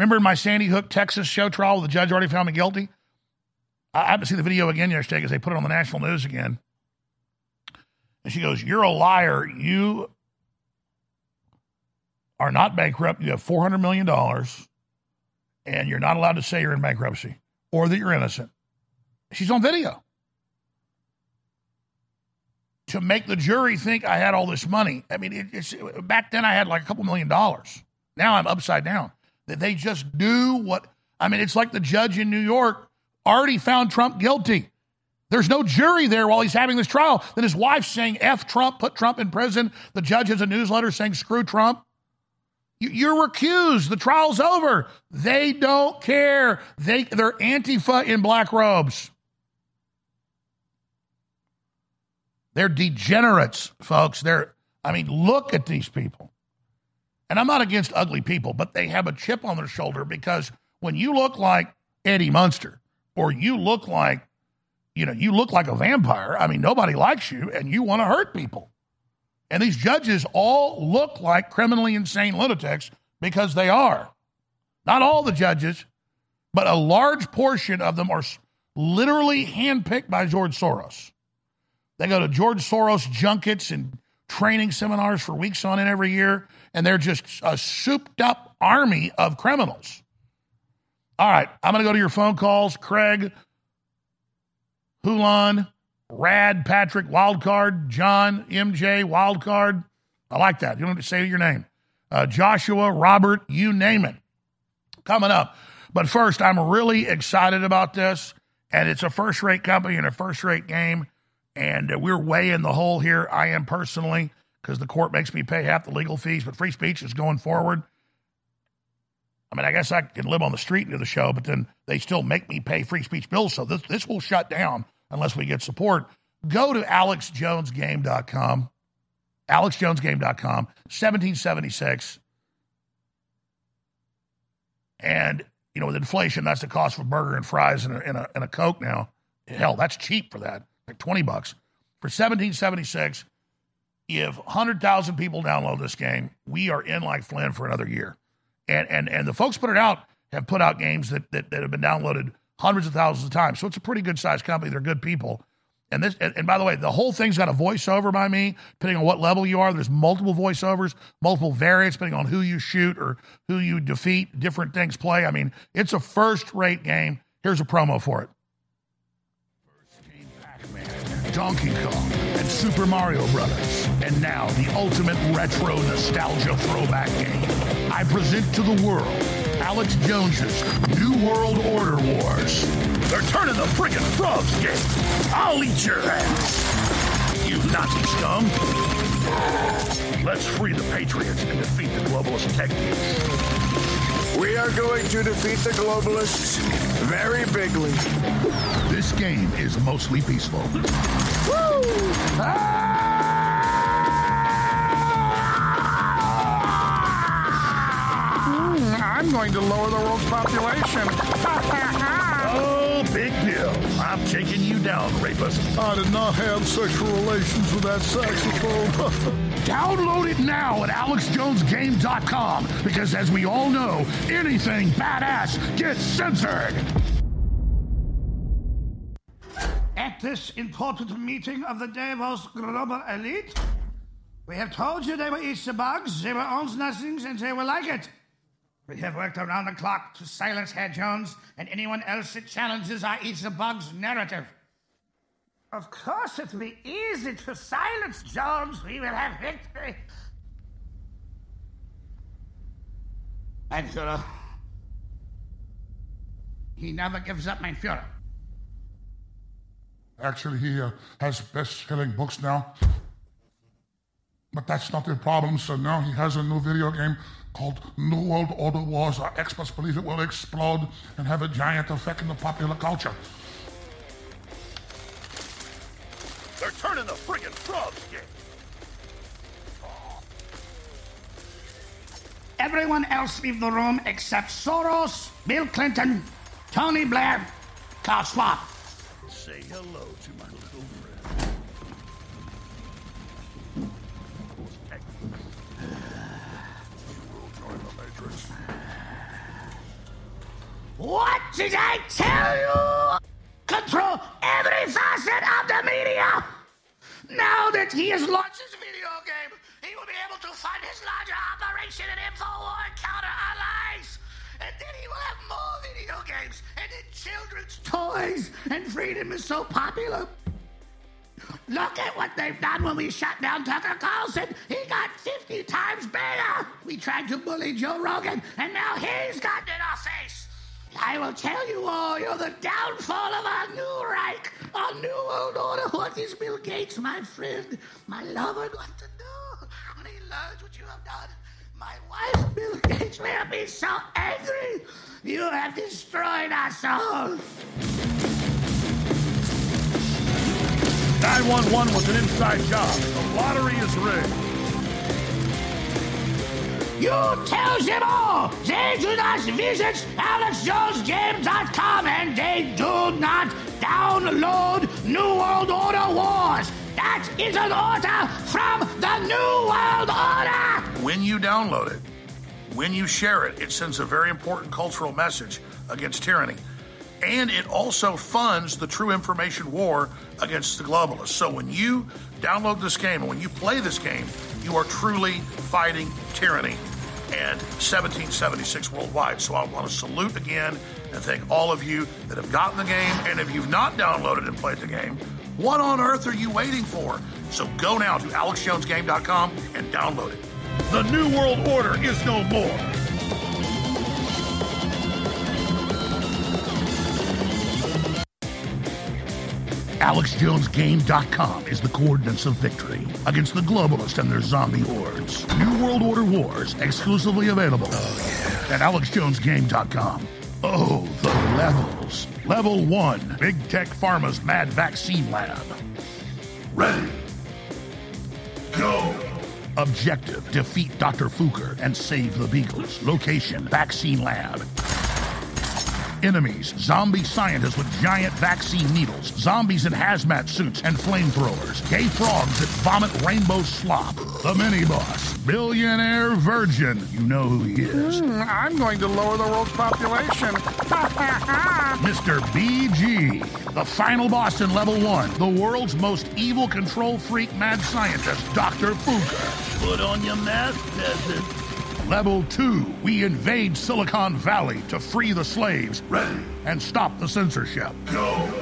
Remember in my Sandy Hook, Texas show trial, the judge already found me guilty? I have to see the video again yesterday because they put it on the national news again. And she goes, You're a liar. You are not bankrupt. You have $400 million, and you're not allowed to say you're in bankruptcy or that you're innocent. She's on video. To make the jury think I had all this money. I mean, it, it's back then I had like a couple million dollars. Now I'm upside down. That they just do what I mean, it's like the judge in New York already found Trump guilty. There's no jury there while he's having this trial. Then his wife's saying F Trump, put Trump in prison. The judge has a newsletter saying screw Trump. You- You're recused. The trial's over. They don't care. They, they're Antifa in black robes. They're degenerates, folks. They're, I mean, look at these people. And I'm not against ugly people, but they have a chip on their shoulder because when you look like Eddie Munster or you look like, you know, you look like a vampire, I mean, nobody likes you and you want to hurt people. And these judges all look like criminally insane lunatics because they are. Not all the judges, but a large portion of them are literally handpicked by George Soros. They go to George Soros junkets and training seminars for weeks on end every year, and they're just a souped up army of criminals. All right, I'm going to go to your phone calls. Craig, Hulan, Rad, Patrick, Wildcard, John, MJ, Wildcard. I like that. You don't have to say your name. Uh, Joshua, Robert, you name it. Coming up. But first, I'm really excited about this, and it's a first rate company and a first rate game. And we're way in the hole here. I am personally, because the court makes me pay half the legal fees, but free speech is going forward. I mean, I guess I can live on the street and do the show, but then they still make me pay free speech bills. So this, this will shut down unless we get support. Go to alexjonesgame.com. alexjonesgame.com, 1776. And, you know, with inflation, that's the cost of a burger and fries and a, and a, and a Coke now. Hell, that's cheap for that, like 20 bucks. For 1776, if 100,000 people download this game, we are in like Flynn for another year. And, and, and the folks put it out have put out games that, that, that have been downloaded hundreds of thousands of times. So it's a pretty good sized company. They're good people. And this, and, and by the way, the whole thing's got a voiceover by me, depending on what level you are. There's multiple voiceovers, multiple variants, depending on who you shoot or who you defeat. Different things play. I mean, it's a first rate game. Here's a promo for it. Donkey Kong and Super Mario Brothers. And now the ultimate retro nostalgia throwback game. I present to the world Alex Jones's New World Order Wars. They're turning the friggin' frogs game. I'll eat your ass. You Nazi scum. Let's free the Patriots and defeat the globalist tech geeks. We are going to defeat the globalists very bigly. This game is mostly peaceful. Hmm, I'm going to lower the world's population. (laughs) oh, big deal. I'm taking you down, rapist. I did not have sexual relations with that saxophone. (laughs) Download it now at alexjonesgame.com because, as we all know, anything badass gets censored. At this important meeting of the Davos Global Elite, We have told you they will eat the bugs, they will own nothings, and they will like it. We have worked around the clock to silence Herr Jones and anyone else that challenges our Eat the Bugs narrative. Of course, it will be easy to silence Jones. We will have victory. Mein Führer. He never gives up, mein Führer. Actually, he uh, has best-selling books now. But that's not the problem, so now he has a new video game called New World Order Wars. Our experts believe it will explode and have a giant effect in the popular culture. They're turning the friggin' frogs game. Everyone else leave the room except Soros, Bill Clinton, Tony Blair, Klaus Schwab. Say hello to my little friend. What did I tell you? Control every facet of the media. Now that he has launched his video game, he will be able to fund his larger operation and info war and counter allies. And then he will have more video games and then children's toys. And freedom is so popular. Look at what they've done when we shut down Tucker Carlson. He got 50 times bigger. We tried to bully Joe Rogan, and now he's gotten in our face. I will tell you all, you're the downfall of our new Reich, our new world order. What is Bill Gates, my friend, my lover, going to do when he learns what you have done? My wife, Bill Gates, will be so angry. You have destroyed us all. 911 was an inside job. The lottery is rigged. You tell them all they do not visit AlexJonesGame.com and they do not download New World Order Wars. That is an order from the New World Order. When you download it, when you share it, it sends a very important cultural message against tyranny. And it also funds the true information war against the globalists. So when you download this game and when you play this game, you are truly fighting tyranny and 1776 worldwide. So I want to salute again and thank all of you that have gotten the game. And if you've not downloaded and played the game, what on earth are you waiting for? So go now to alexjonesgame.com and download it. The New World Order is no more. AlexJonesGame.com is the coordinates of victory against the globalists and their zombie hordes. New World Order Wars, exclusively available at AlexJonesGame.com. Oh, the levels. Level 1, Big Tech Pharma's Mad Vaccine Lab. Ready. Go. Objective, defeat Dr. Fuker and save the Beagles. Location, Vaccine Lab. Enemies, zombie scientists with giant vaccine needles, zombies in hazmat suits and flamethrowers, gay frogs that vomit rainbow slop, the mini boss, billionaire virgin. You know who he is. Hmm, I'm going to lower the world's population. (laughs) Mr. BG, the final boss in level one, the world's most evil control freak mad scientist, Dr. Fuka. Put on your mask, peasant. Level 2, we invade Silicon Valley to free the slaves. Ready. And stop the censorship. Go.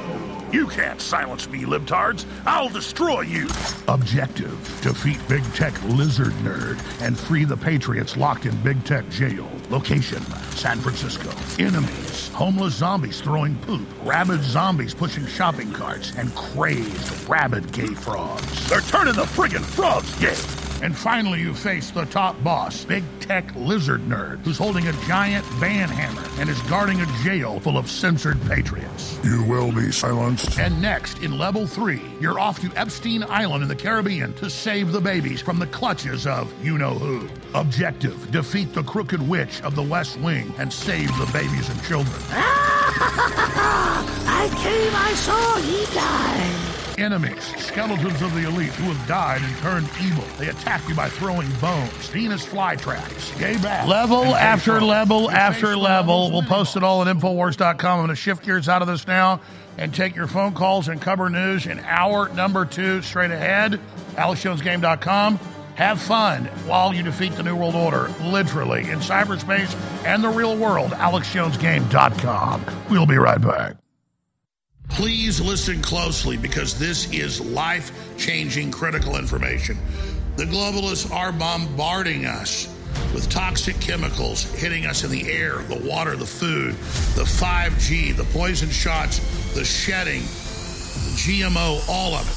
You can't silence me, libtards. I'll destroy you. Objective, defeat Big Tech Lizard Nerd and free the Patriots locked in Big Tech jail. Location, San Francisco. Enemies, homeless zombies throwing poop, rabid zombies pushing shopping carts, and crazed, rabid gay frogs. They're turning the friggin' frogs gay. And finally, you face the top boss, Big Tech Lizard Nerd, who's holding a giant ban hammer and is guarding a jail full of censored patriots. You will be silenced. And next, in level three, you're off to Epstein Island in the Caribbean to save the babies from the clutches of you know who. Objective defeat the crooked witch of the West Wing and save the babies and children. (laughs) I came, I saw, he died. Enemies, skeletons of the elite who have died and turned evil. They attack you by throwing bones, Venus flytraps, gay bats. Level after level You after level. We'll post it all at Infowars.com. I'm going to shift gears out of this now and take your phone calls and cover news in hour number two straight ahead. AlexJonesGame.com. Have fun while you defeat the New World Order, literally, in cyberspace and the real world. AlexJonesGame.com. We'll be right back. Please listen closely because this is life changing critical information. The globalists are bombarding us with toxic chemicals hitting us in the air, the water, the food, the 5G, the poison shots, the shedding, the GMO, all of it.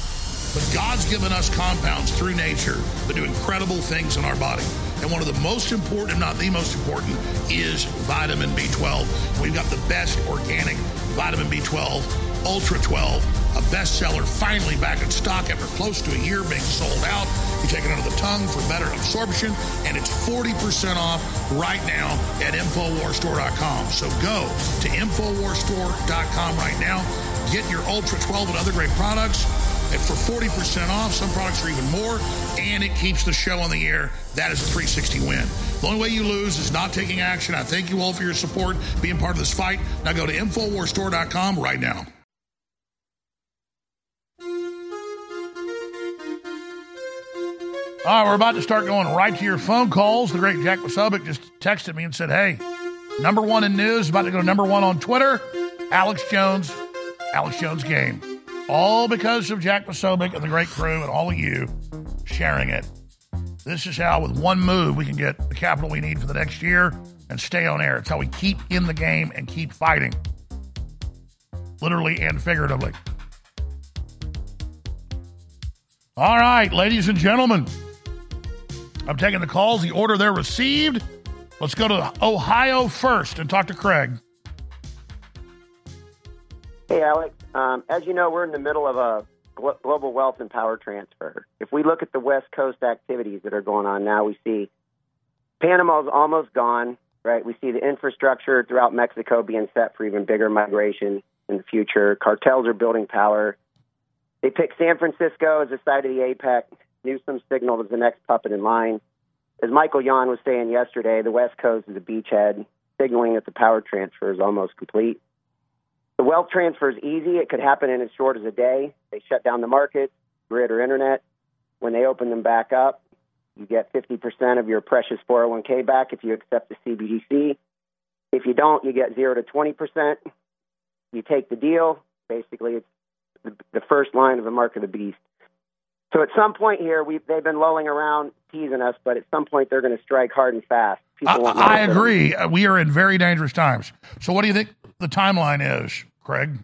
But God's given us compounds through nature that do incredible things in our body. And one of the most important, if not the most important, is vitamin B12. We've got the best organic vitamin B12 Ultra 12, a bestseller, finally back in stock after close to a year being sold out. You take it under the tongue for better absorption, and it's 40% off right now at InfoWarsStore.com. So go to InfoWarsStore.com right now. Get your Ultra 12 and other great products. And for 40% off, some products are even more, and it keeps the show on the air. That is a 360 win. The only way you lose is not taking action. I thank you all for your support, being part of this fight. Now go to InfoWarsStore.com right now. All right, we're about to start going right to your phone calls. The great Jack Posobiec just texted me and said, hey, number one in news, about to go number one on Twitter, Alex Jones, Alex Jones game. All because of Jack Posobiec and the great crew and all of you sharing it. This is how, with one move, we can get the capital we need for the next year and stay on air. It's how we keep in the game and keep fighting, literally and figuratively. All right, ladies and gentlemen. I'm taking the calls, the order they're received. Let's go to Ohio first and talk to Craig. Hey, Alex. Um, as you know, we're in the middle of a glo- global wealth and power transfer. If we look at the West Coast activities that are going on now, we see Panama's almost gone, right? We see the infrastructure throughout Mexico being set for even bigger migration in the future. Cartels are building power. They picked San Francisco as the site of the APEC. Newsom signaled as the next puppet in line. As Michael Yon was saying yesterday, the West Coast is a beachhead, signaling that the power transfer is almost complete. The wealth transfer is easy. It could happen in as short as a day. They shut down the market, grid, or internet. When they open them back up, you get 50% of your precious 401k back if you accept the CBDC. If you don't, you get 0 to 20%. You take the deal. Basically, it's the, the first line of the mark of the beast. So at some point here, we they've been lolling around, teasing us, but at some point they're going to strike hard and fast. People I, I agree. Uh, we are in very dangerous times. So what do you think the timeline is, Craig?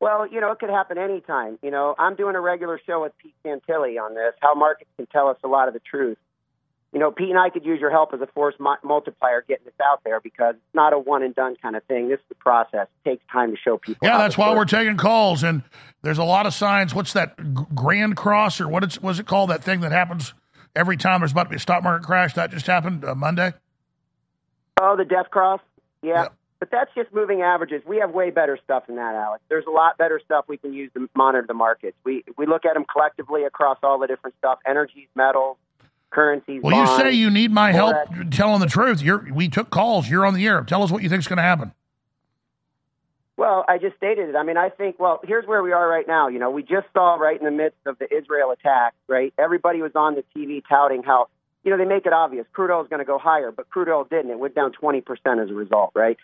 Well, you know, it could happen anytime. You know, I'm doing a regular show with Pete Santilli on this, how markets can tell us a lot of the truth you know, Pete and I could use your help as a force multiplier getting this out there because it's not a one and done kind of thing. This is the process. It takes time to show people. Yeah, that's why we're taking calls. And there's a lot of signs. What's that Grand Cross or what is, was it called? That thing that happens every time there's about to be a stock market crash. That just happened uh, Monday. Oh, the Death Cross. Yeah. yeah. But that's just moving averages. We have way better stuff than that, Alex. There's a lot better stuff we can use to monitor the markets. We we look at them collectively across all the different stuff: energies, metals, currencies. Well, bonds, you say you need my help telling the truth. You're, we took calls. You're on the air. Tell us what you think is going to happen. Well, I just stated it. I mean, I think, well, here's where we are right now. You know, we just saw right in the midst of the Israel attack, right? Everybody was on the TV touting how, you know, they make it obvious crude oil is going to go higher, but crude oil didn't. It went down 20% as a result, right?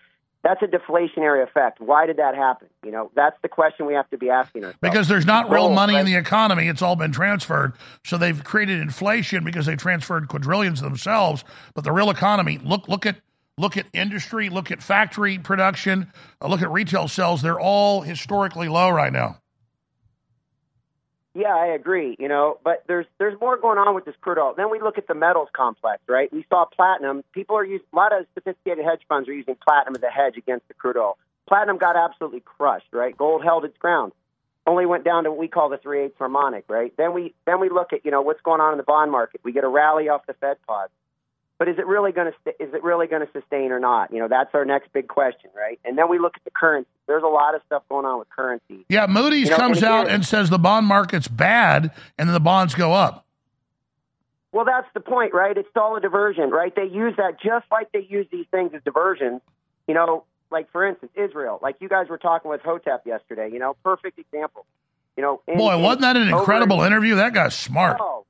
That's a deflationary effect. Why did that happen? You know, that's the question we have to be asking ourselves. Because there's not real money in the economy. It's all been transferred. So they've created inflation because they transferred quadrillions themselves. But the real economy, look, look at look at industry, look at factory production, uh, look at retail sales. They're all historically low right now. Yeah, I agree. You know, but there's there's more going on with this crude oil. Then we look at the metals complex, right? We saw platinum. People are using a lot of sophisticated hedge funds are using platinum as a hedge against the crude oil. Platinum got absolutely crushed, right? Gold held its ground. Only went down to what we call the three eighths harmonic, right? Then we then we look at you know what's going on in the bond market. We get a rally off the Fed pause but is it really going to is it really going to sustain or not? You know, that's our next big question, right? And then we look at the currency. There's a lot of stuff going on with currency. Yeah, Moody's you know, comes and out and says the bond market's bad, and then the bonds go up. Well, that's the point, right? It's all a diversion, right? They use that just like they use these things as diversions. You know, like for instance, Israel. Like you guys were talking with Hotep yesterday. You know, perfect example. You know, boy, wasn't that an incredible interview? That guy's smart. Oh,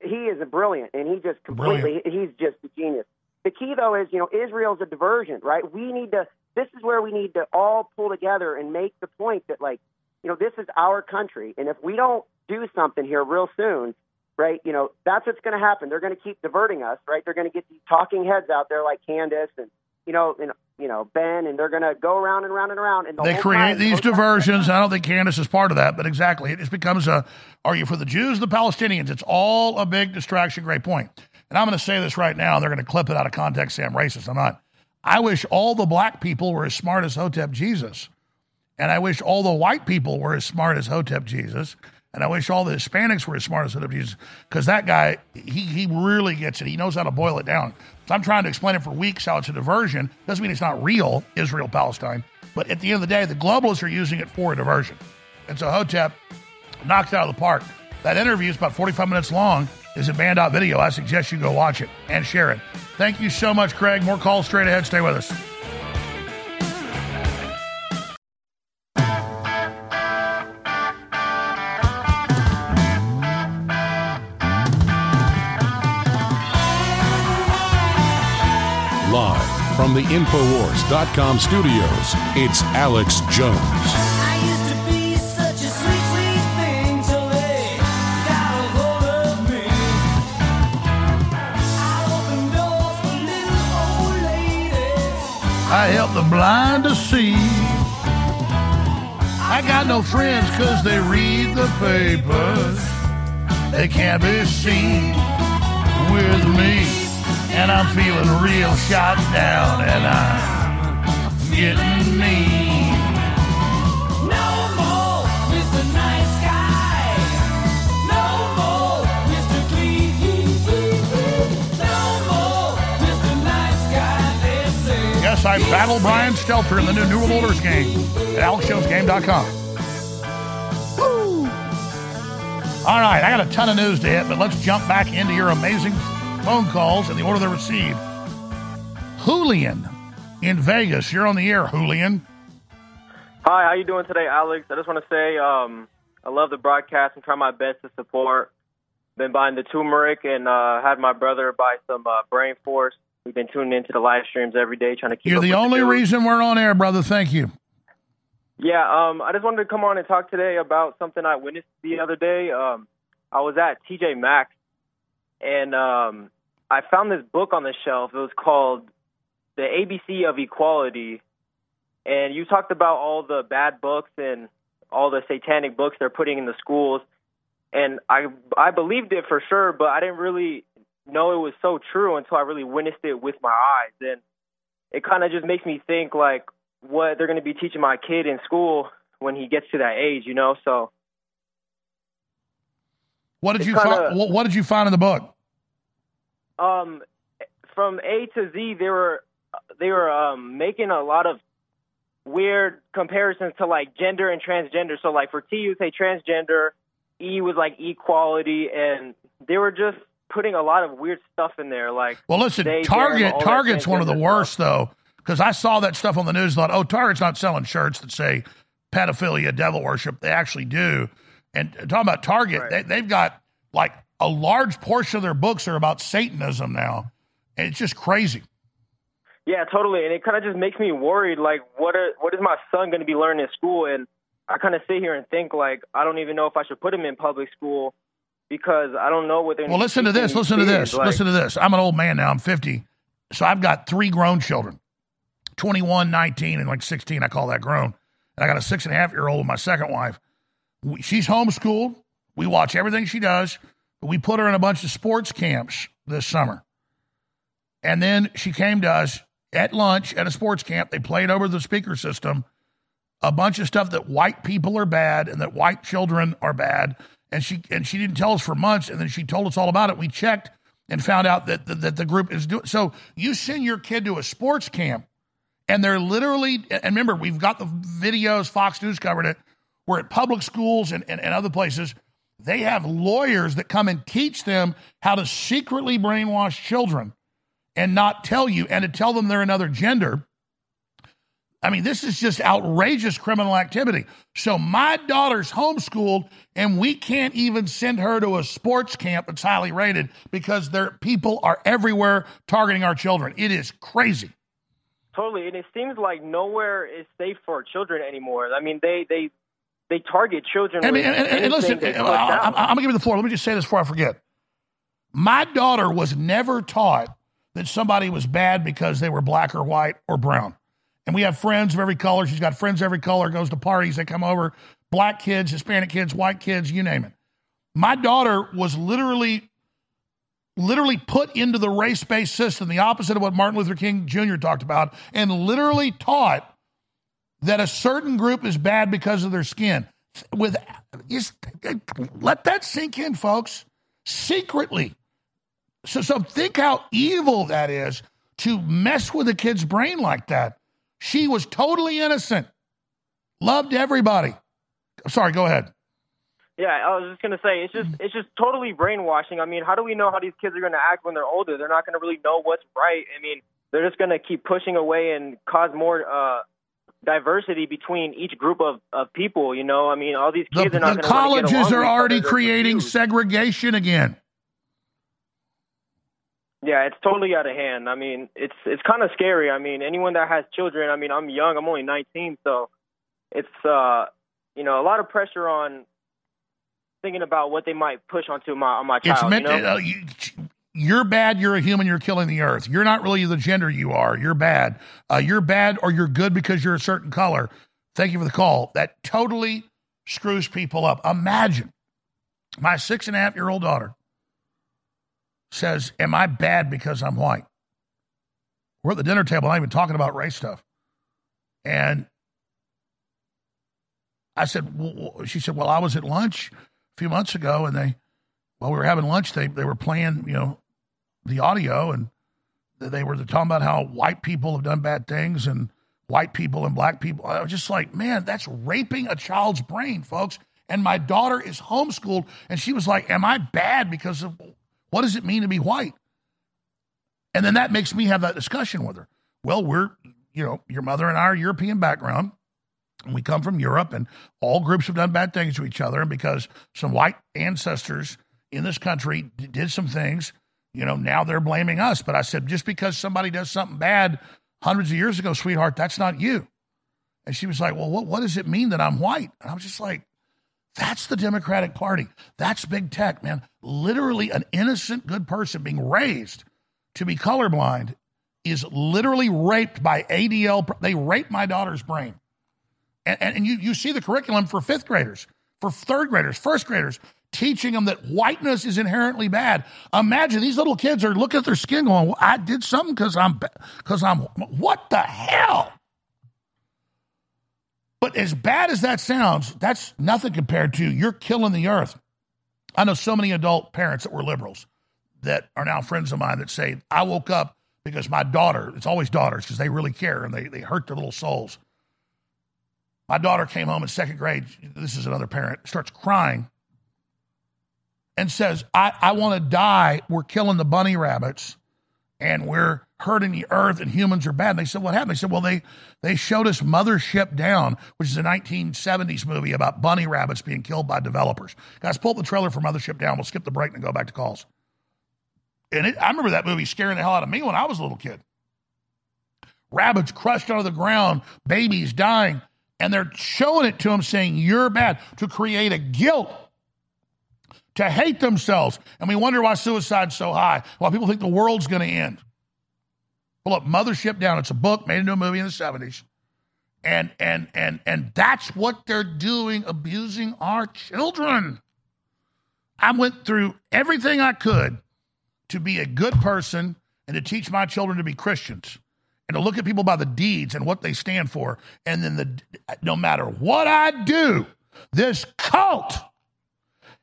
he is a brilliant, and he just completely he's just a genius. The key though is you know Israel's a diversion, right? We need to. This is where we need to all pull together and make the point that like you know this is our country, and if we don't do something here real soon, right? You know that's what's going to happen. They're going to keep diverting us, right? They're going to get these talking heads out there like Candace and you know, and you know Ben, and they're going to go around and around and around. And the They create time, these diversions. I don't think Candace is part of that, but exactly. It just becomes a are you for the Jews, the Palestinians? It's all a big distraction. Great point. And I'm going to say this right now. They're going to clip it out of context, say I'm racist. I'm not. I wish all the black people were as smart as Hotep Jesus. And I wish all the white people were as smart as Hotep Jesus. And I wish all the Hispanics were as smart as Hotep Jesus. Because that guy, he, he really gets it. He knows how to boil it down. So I'm trying to explain it for weeks how it's a diversion. Doesn't mean it's not real, Israel, Palestine. But at the end of the day, the globalists are using it for a diversion. And so Hotep knocked it out of the park. That interview is about 45 minutes long. Is a banned out video. I suggest you go watch it and share it. Thank you so much, Craig. More calls straight ahead. Stay with us. From the Infowars.com studios, it's Alex Jones. I used to be such a sweet, sweet thing to live. I open doors for little old ladies. I help the blind to see. I got no friends because they read the papers. They can't be seen with me. And I'm feeling real shot down and I'm getting mean. Yes, I battle Brian Stelter in the new New World Orders game at AlexJonesGame.com. Woo! All right, I got a ton of news to hit, but let's jump back into your amazing phone calls in the order they're received. Julian in Vegas, you're on the air, Julian. Hi, how you doing today, Alex? I just want to say um, I love the broadcast and try my best to support. Been buying the turmeric and uh, had my brother buy some uh, Brain Force. We've been tuning into the live streams every day, trying to keep. You're the only news. reason we're on air, brother. Thank you. Yeah, um, I just wanted to come on and talk today about something I witnessed the other day. Um, I was at TJ Maxx, and um, I found this book on the shelf. It was called "The ABC of Equality," and you talked about all the bad books and all the satanic books they're putting in the schools. And I I believed it for sure, but I didn't really know it was so true until I really witnessed it with my eyes. And it kind of just makes me think like what they're going to be teaching my kid in school when he gets to that age, you know. So What did you kinda-? What, what did you find in the book? Um from A to Z they were they were um making a lot of weird comparisons to like gender and transgender. So like for T you say transgender, E was like equality and they were just putting a lot of weird stuff in there like Well, listen, they, Target Target's one of the worst though, because I saw that stuff on the news. Thought, oh, Target's not selling shirts that say pedophilia, devil worship. They actually do. And talking about Target, they, they've got like a large portion of their books are about Satanism now, and it's just crazy. Yeah, totally. And it kind of just makes me worried. Like, what are what is my son going to be learning in school? And I kind of sit here and think, like, I don't even know if I should put him in public school because I don't know what they're. Well, listen to this. Listen to this. Listen to this. I'm an old man now. I'm 50. So I've got three grown children 21, 19, and like 16. I call that grown. And I got a six and a half year old with my second wife. She's homeschooled. We watch everything she does. We put her in a bunch of sports camps this summer. And then she came to us at lunch at a sports camp. They played over the speaker system a bunch of stuff that white people are bad and that white children are bad. And she and she didn't tell us for months, and then she told us all about it. We checked and found out that that, that the group is doing. So you send your kid to a sports camp, and they're literally. And remember, we've got the videos. Fox News covered it. We're at public schools and, and, and other places. They have lawyers that come and teach them how to secretly brainwash children and not tell you, and to tell them they're another gender. I mean, this is just outrageous criminal activity. So my daughter's homeschooled, and we can't even send her to a sports camp that's highly rated because their people are everywhere targeting our children. It is crazy. Totally, and it seems like nowhere is safe for children anymore. I mean, they they they target children. I mean, with and, and, and listen, they uh, I, I'm, I'm going to give you the floor. Let me just say this before I forget. My daughter was never taught that somebody was bad because they were black or white or brown. And we have friends of every color. She's got friends of every color, goes to parties, they come over, black kids, Hispanic kids, white kids, you name it. My daughter was literally literally put into the race-based system, the opposite of what Martin Luther King Jr. talked about, and literally taught that a certain group is bad because of their skin. With let that sink in, folks. Secretly. So so think how evil that is to mess with a kid's brain like that. She was totally innocent. Loved everybody. Sorry, go ahead. Yeah, I was just gonna say it's just it's just totally brainwashing. I mean, how do we know how these kids are gonna act when they're older? They're not gonna really know what's right. I mean, they're just gonna keep pushing away and cause more uh, diversity between each group of, of people. You know, I mean, all these The, kids are not the colleges are already creating segregation again. Yeah, it's totally out of hand. I mean, it's it's kind of scary. I mean, anyone that has children. I mean, I'm young. I'm only 19, so it's uh, you know, a lot of pressure on thinking about what they might push onto my on my child. It's meant you know? uh, you, you're bad. You're a human. You're killing the earth. You're not really the gender you are. You're bad. Uh, you're bad or you're good because you're a certain color. Thank you for the call. That totally screws people up. Imagine my six and a half year old daughter says, Am I bad because I'm white? We're at the dinner table, not even talking about race stuff. And I said, well, She said, Well, I was at lunch a few months ago and they, while we were having lunch, they, they were playing, you know, the audio and they were talking about how white people have done bad things and white people and black people. I was just like, man, that's raping a child's brain, folks. And my daughter is homeschooled, and she was like, Am I bad because of what does it mean to be white? And then that makes me have that discussion with her. Well, we're, you know, your mother and I are European background. And we come from Europe, and all groups have done bad things to each other. And because some white ancestors in this country did some things, you know, now they're blaming us. But I said, just because somebody does something bad hundreds of years ago, sweetheart, that's not you. And she was like, well, what, what does it mean that I'm white? And I was just like, that's the Democratic Party. That's big tech, man. Literally, an innocent, good person being raised to be colorblind is literally raped by ADL. They rape my daughter's brain. And, and, and you, you see the curriculum for fifth graders, for third graders, first graders, teaching them that whiteness is inherently bad. Imagine these little kids are looking at their skin going, well, I did something because I'm, because I'm, what the hell? But as bad as that sounds, that's nothing compared to you're killing the earth. I know so many adult parents that were liberals that are now friends of mine that say, I woke up because my daughter, it's always daughters because they really care and they, they hurt their little souls. My daughter came home in second grade. This is another parent, starts crying and says, I, I want to die. We're killing the bunny rabbits and we're hurting the earth and humans are bad. And they said, What happened? They said, Well, they, they showed us Mothership Down, which is a 1970s movie about bunny rabbits being killed by developers. Guys, pull up the trailer for Mothership Down. We'll skip the break and go back to calls. And it, I remember that movie scaring the hell out of me when I was a little kid. Rabbits crushed under the ground, babies dying, and they're showing it to them saying, You're bad, to create a guilt to hate themselves. And we wonder why suicide's so high, why people think the world's going to end. Pull up Mothership Down. It's a book made into a movie in the 70s. And and and and that's what they're doing, abusing our children. I went through everything I could to be a good person and to teach my children to be Christians and to look at people by the deeds and what they stand for. And then the no matter what I do, this cult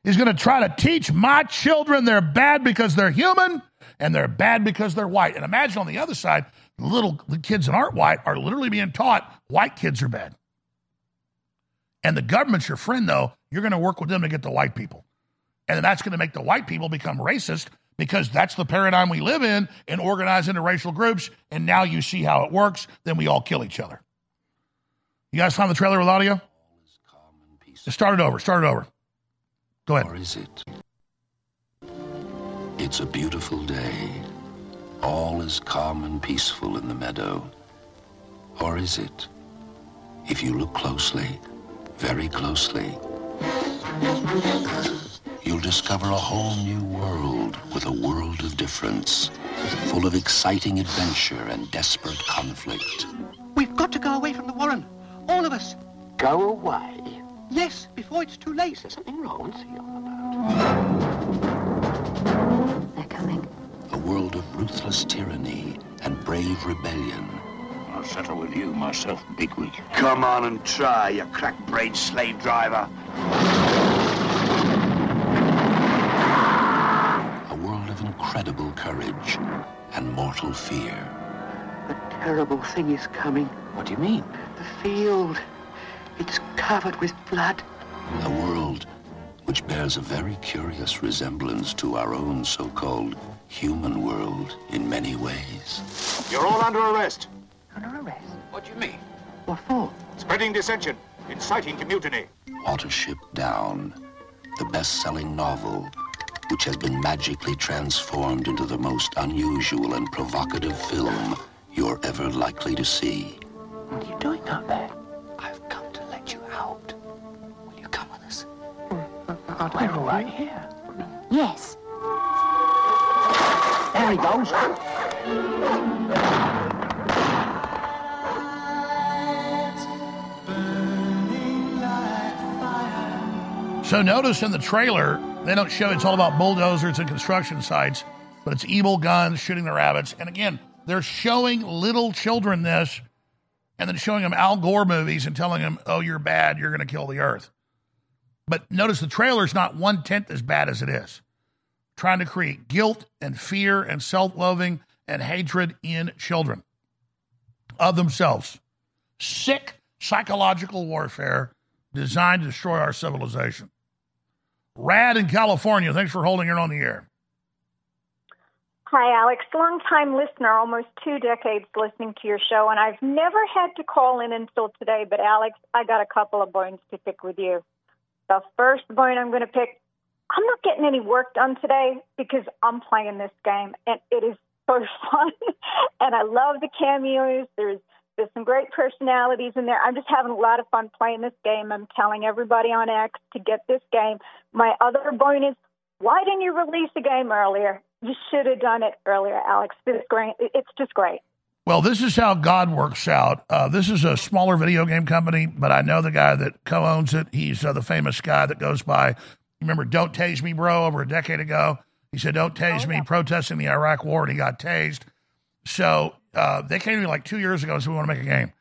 is going to try to teach my children they're bad because they're human and they're bad because they're white. And imagine on the other side, little kids that aren't white are literally being taught white kids are bad. And the government's your friend, though. You're going to work with them to get the white people. And that's going to make the white people become racist because that's the paradigm we live in and organize into racial groups. And now you see how it works. Then we all kill each other. You guys find the trailer with audio? Start it over. Start it over. Go ahead. Or is it? It's a beautiful day. All is calm and peaceful in the meadow. Or is it? If you look closely, very closely, you'll discover a whole new world with a world of difference, full of exciting adventure and desperate conflict. We've got to go away from the Warren. All of us. Go away? Yes, before it's too late. There's something wrong. What's he on about? They're coming. A world of ruthless tyranny and brave rebellion. I'll settle with you myself, Bigwig. Come on and try, you crack-brained slave driver. A world of incredible courage and mortal fear. A terrible thing is coming. What do you mean? The field. It's covered with blood. A world which bears a very curious resemblance to our own so-called human world in many ways. You're all under arrest. Under arrest? What do you mean? What for? Spreading dissension, inciting to mutiny. Watership Down, the best-selling novel which has been magically transformed into the most unusual and provocative film you're ever likely to see. What are you doing out there? Out. Will you come with us? We're all right here. Yes. There he goes. So notice in the trailer, they don't show it's all about bulldozers and construction sites, but it's evil guns shooting the rabbits. And again, they're showing little children this and then showing them Al Gore movies and telling them, oh, you're bad, you're going to kill the earth. But notice the trailer's not one tenth as bad as it is. Trying to create guilt and fear and self loathing and hatred in children of themselves. Sick psychological warfare designed to destroy our civilization. Rad in California, thanks for holding it on the air. Hi, Alex. Long time listener, almost two decades listening to your show, and I've never had to call in until today. But, Alex, I got a couple of bones to pick with you. The first bone I'm going to pick I'm not getting any work done today because I'm playing this game, and it is so (laughs) fun. and I love the cameos. There's there's some great personalities in there. I'm just having a lot of fun playing this game. I'm telling everybody on X to get this game. My other bone is, why didn't you release the game earlier? You should have done it earlier, Alex. This great. It's just great. Well, this is how God works out. Uh, this is a smaller video game company, but I know the guy that co owns it. He's uh, the famous guy that goes by, remember, Don't Tase Me, Bro, over a decade ago. He said, Don't tase oh, me, protesting the Iraq war, and he got tased. So uh, they came to me like two years ago and said, We want to make a game.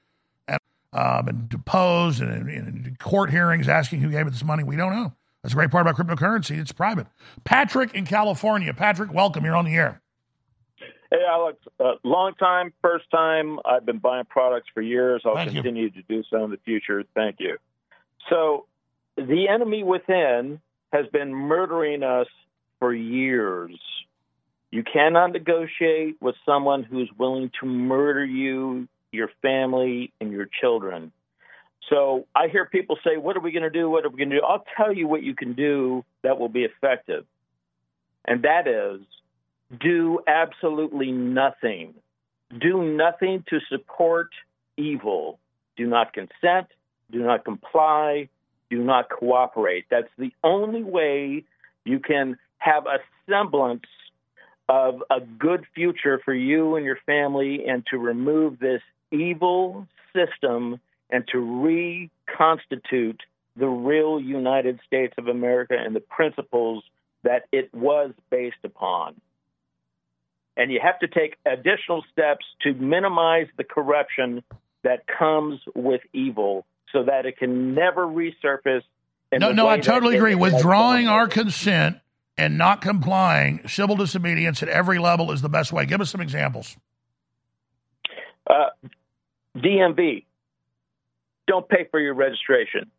And uh, been deposed and in court hearings asking who gave it this money. We don't know. That's a great part about cryptocurrency. It's private. Patrick in California. Patrick, welcome. You're on the air. Hey, Alex. Uh, long time, first time. I've been buying products for years. I'll Thank continue you. to do so in the future. Thank you. So, the enemy within has been murdering us for years. You cannot negotiate with someone who's willing to murder you, your family, and your children. So I hear people say, What are we going to do? What are we going to do? I'll tell you what you can do that will be effective. And that is do absolutely nothing. Do nothing to support evil. Do not consent. Do not comply. Do not cooperate. That's the only way you can have a semblance of a good future for you and your family and to remove this evil system and to reconstitute the real United States of America and the principles that it was based upon. And you have to take additional steps to minimize the corruption that comes with evil so that it can never resurface. No, no, I totally agree. Withdrawing our consent and not complying, civil disobedience at every level is the best way. Give us some examples. Uh, DMV, don't pay for your registration.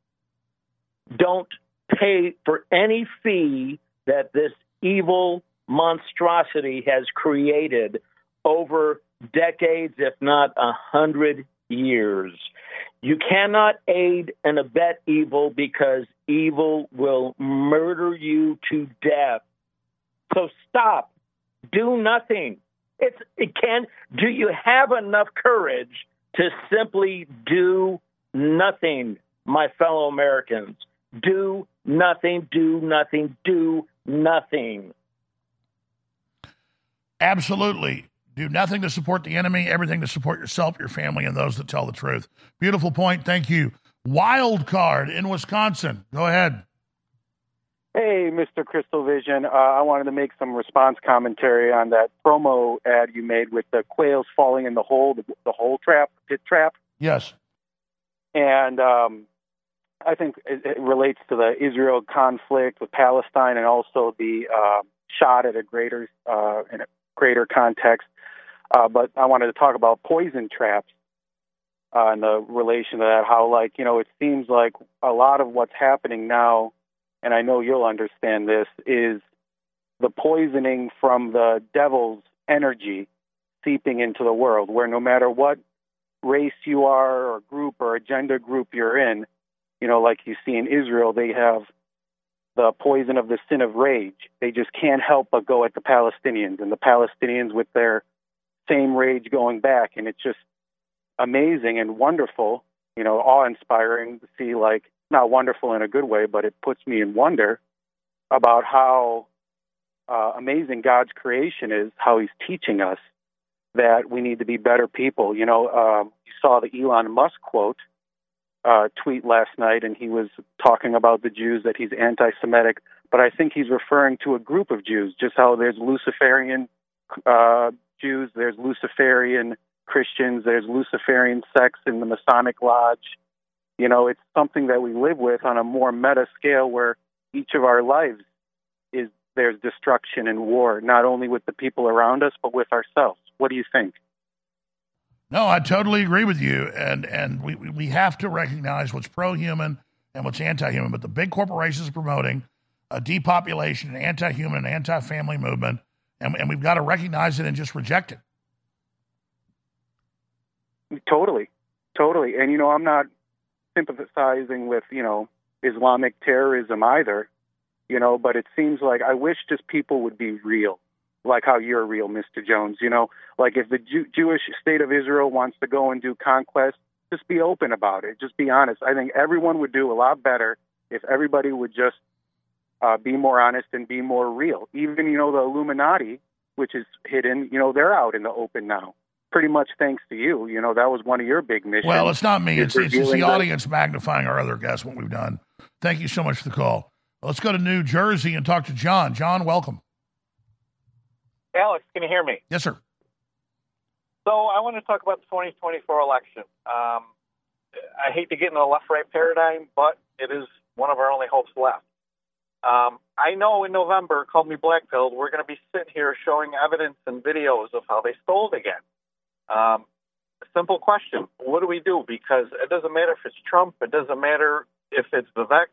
Don't pay for any fee that this evil monstrosity has created over decades, if not a hundred years. You cannot aid and abet evil because evil will murder you to death. So stop. Do nothing. It's it can do you have enough courage to simply do nothing, my fellow Americans? Do nothing, do nothing, do nothing. Absolutely. Do nothing to support the enemy, everything to support yourself, your family, and those that tell the truth. Beautiful point. Thank you. Wild card in Wisconsin. Go ahead. Hey, Mr. Crystal Vision. Uh, I wanted to make some response commentary on that promo ad you made with the quails falling in the hole, the, the hole trap, pit trap. Yes. And um, I think it, it relates to the Israel conflict with Palestine and also the uh, shot at a greater uh, in a greater context. Uh, but I wanted to talk about poison traps uh, and the relation to that. How, like, you know, it seems like a lot of what's happening now, and I know you'll understand this, is the poisoning from the devil's energy seeping into the world, where no matter what race you are, or group, or agenda group you're in, you know, like you see in Israel, they have the poison of the sin of rage. They just can't help but go at the Palestinians, and the Palestinians with their same rage going back, and it's just amazing and wonderful, you know, awe inspiring to see like not wonderful in a good way, but it puts me in wonder about how uh, amazing God's creation is, how He's teaching us that we need to be better people. You know, um, you saw the Elon Musk quote uh, tweet last night, and he was talking about the Jews that he's anti-Semitic, but I think he's referring to a group of Jews, just how there's Luciferian uh, Jews, there's Luciferian Christians, there's Luciferian sects in the Masonic Lodge. You know, it's something that we live with on a more meta scale where each of our lives is there's destruction and war, not only with the people around us, but with ourselves. What do you think? No, I totally agree with you, and and we we have to recognize what's pro-human and what's anti-human. But the big corporations are promoting a depopulation, an anti-human, an anti-family movement, and and we've got to recognize it and just reject it. Totally, totally. And you know, I'm not sympathizing with you know Islamic terrorism either. You know, but it seems like I wish just people would be real, like how you're real, Mr. Jones. You know, like if the Jew- Jewish state of Israel wants to go and do conquest, just be open about it. Just be honest. I think everyone would do a lot better if everybody would just uh, be more honest and be more real. Even you know the Illuminati, which is hidden, you know they're out in the open now pretty much thanks to you. You know, that was one of your big missions. Well, it's not me. It's, it's, it's the audience magnifying our other guests, what we've done. Thank you so much for the call. Let's go to New Jersey and talk to John. John, welcome. Alex, can you hear me? Yes, sir. So I want to talk about the 2024 election. Um, I hate to get in the left-right paradigm, but it is one of our only hopes left. Um, I know in November, call me Blackpilled, we're going to be sitting here showing evidence and videos of how they stole again. Um, simple question: What do we do? Because it doesn't matter if it's Trump. It doesn't matter if it's Vivek.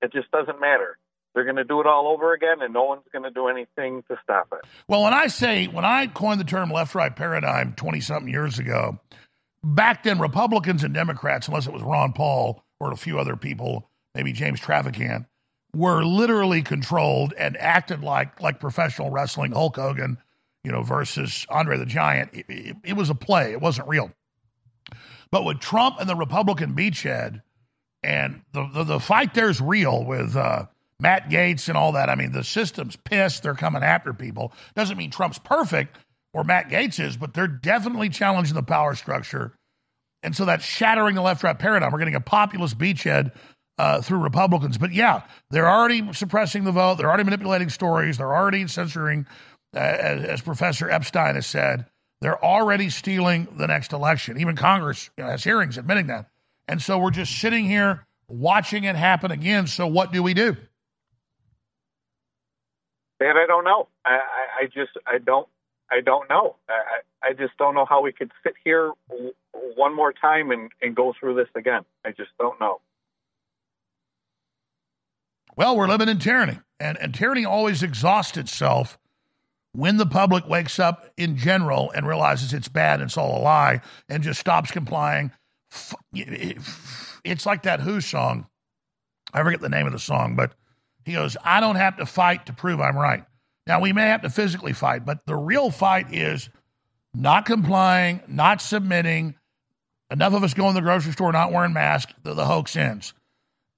It just doesn't matter. They're going to do it all over again, and no one's going to do anything to stop it. Well, when I say when I coined the term left-right paradigm twenty something years ago, back then Republicans and Democrats, unless it was Ron Paul or a few other people, maybe James Traficant, were literally controlled and acted like like professional wrestling. Hulk Hogan you know, versus Andre the Giant, it, it, it was a play. It wasn't real. But with Trump and the Republican beachhead, and the, the, the fight there's real with uh, Matt Gaetz and all that. I mean, the system's pissed. They're coming after people. Doesn't mean Trump's perfect or Matt Gaetz is, but they're definitely challenging the power structure. And so that's shattering the left right paradigm. We're getting a populist beachhead uh, through Republicans. But yeah, they're already suppressing the vote. They're already manipulating stories. They're already censoring uh, as, as, Professor Epstein has said, they're already stealing the next election. Even Congress you know, has hearings admitting that. And so we're just sitting here watching it happen again. So what do we do? And I don't know. I, I, I just I don't I don't know. I, I just don't know how we could sit here one more time and, and go through this again. I just don't know. Well, we're living in tyranny, and, and tyranny always exhausts itself when the public wakes up in general and realizes it's bad and it's all a lie and just stops complying, it's like that Who song. I forget the name of the song, but he goes, I don't have to fight to prove I'm right. Now, we may have to physically fight, but the real fight is not complying, not submitting. Enough of us go in the grocery store not wearing masks, the, the hoax ends.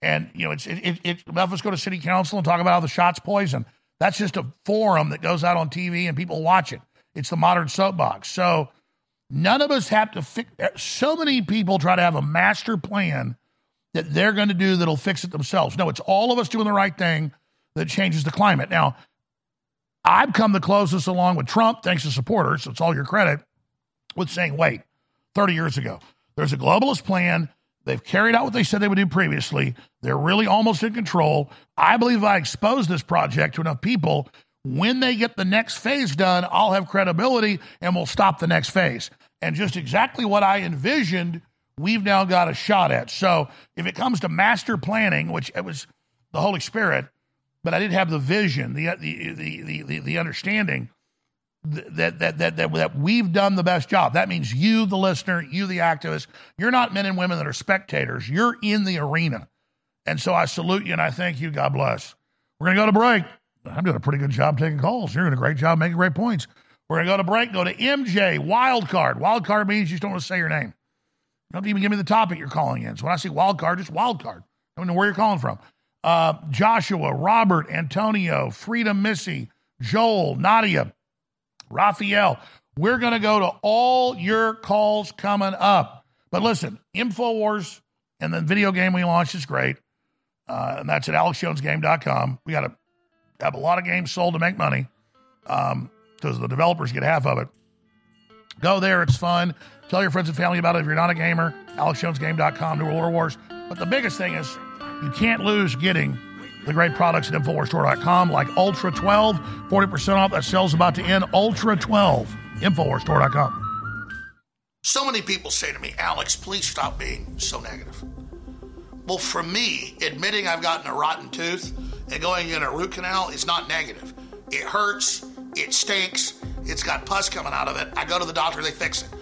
And, you know, it's, it, it, it, enough of us go to city council and talk about how the shot's poison. That's just a forum that goes out on TV and people watch it. It's the modern soapbox. So none of us have to fix. So many people try to have a master plan that they're going to do that'll fix it themselves. No, it's all of us doing the right thing that changes the climate. Now, I've come the closest along with Trump, thanks to supporters, so it's all your credit, with saying, wait, 30 years ago, there's a globalist plan. They've carried out what they said they would do previously. They're really almost in control. I believe if I expose this project to enough people, when they get the next phase done, I'll have credibility and we'll stop the next phase. And just exactly what I envisioned, we've now got a shot at. So if it comes to master planning, which it was the Holy Spirit, but I didn't have the vision, the uh, the the the, the understanding that, that that that that we've done the best job. That means you, the listener, you, the activist. You're not men and women that are spectators. You're in the arena, and so I salute you and I thank you. God bless. We're gonna go to break. I'm doing a pretty good job taking calls. You're doing a great job making great points. We're gonna go to break. Go to MJ wild card. Wild card means you just don't want to say your name. Don't even give me the topic you're calling in. So when I say wild card, just wild card. I don't know where you're calling from. Uh, Joshua, Robert, Antonio, Freedom, Missy, Joel, Nadia, Raphael. We're going to go to all your calls coming up. But listen, InfoWars and the video game we launched is great. Uh, and that's at alexjonesgame.com. We got to have a lot of games sold to make money because um, the developers get half of it. Go there. It's fun. Tell your friends and family about it if you're not a gamer. AlexJonesGame.com, New World Wars. But the biggest thing is you can't lose getting the great products at InfoWarsStore.com like Ultra 12, 40% off. That sale's about to end. Ultra 12, InfoWarsStore.com. So many people say to me, Alex, please stop being so negative. Well, for me, admitting I've gotten a rotten tooth and going in a root canal is not negative. It hurts, it stinks, it's got pus coming out of it. I go to the doctor, they fix it.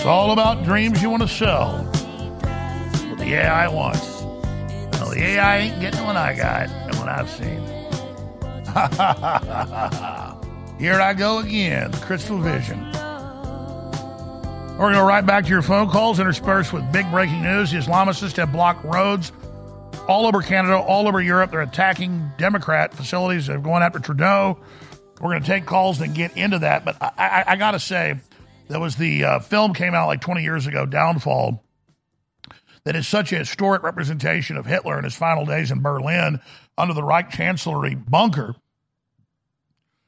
It's all about dreams you want to sell. What the AI wants. Well, the AI ain't getting what I got and what I've seen. (laughs) Here I go again, crystal vision. We're going to go right back to your phone calls interspersed with big breaking news. The Islamists have blocked roads all over Canada, all over Europe. They're attacking Democrat facilities. They're going after Trudeau. We're going to take calls and get into that. But I, I, I got to say, there was the uh, film came out like 20 years ago, Downfall, that is such a historic representation of Hitler in his final days in Berlin under the Reich Chancellery bunker.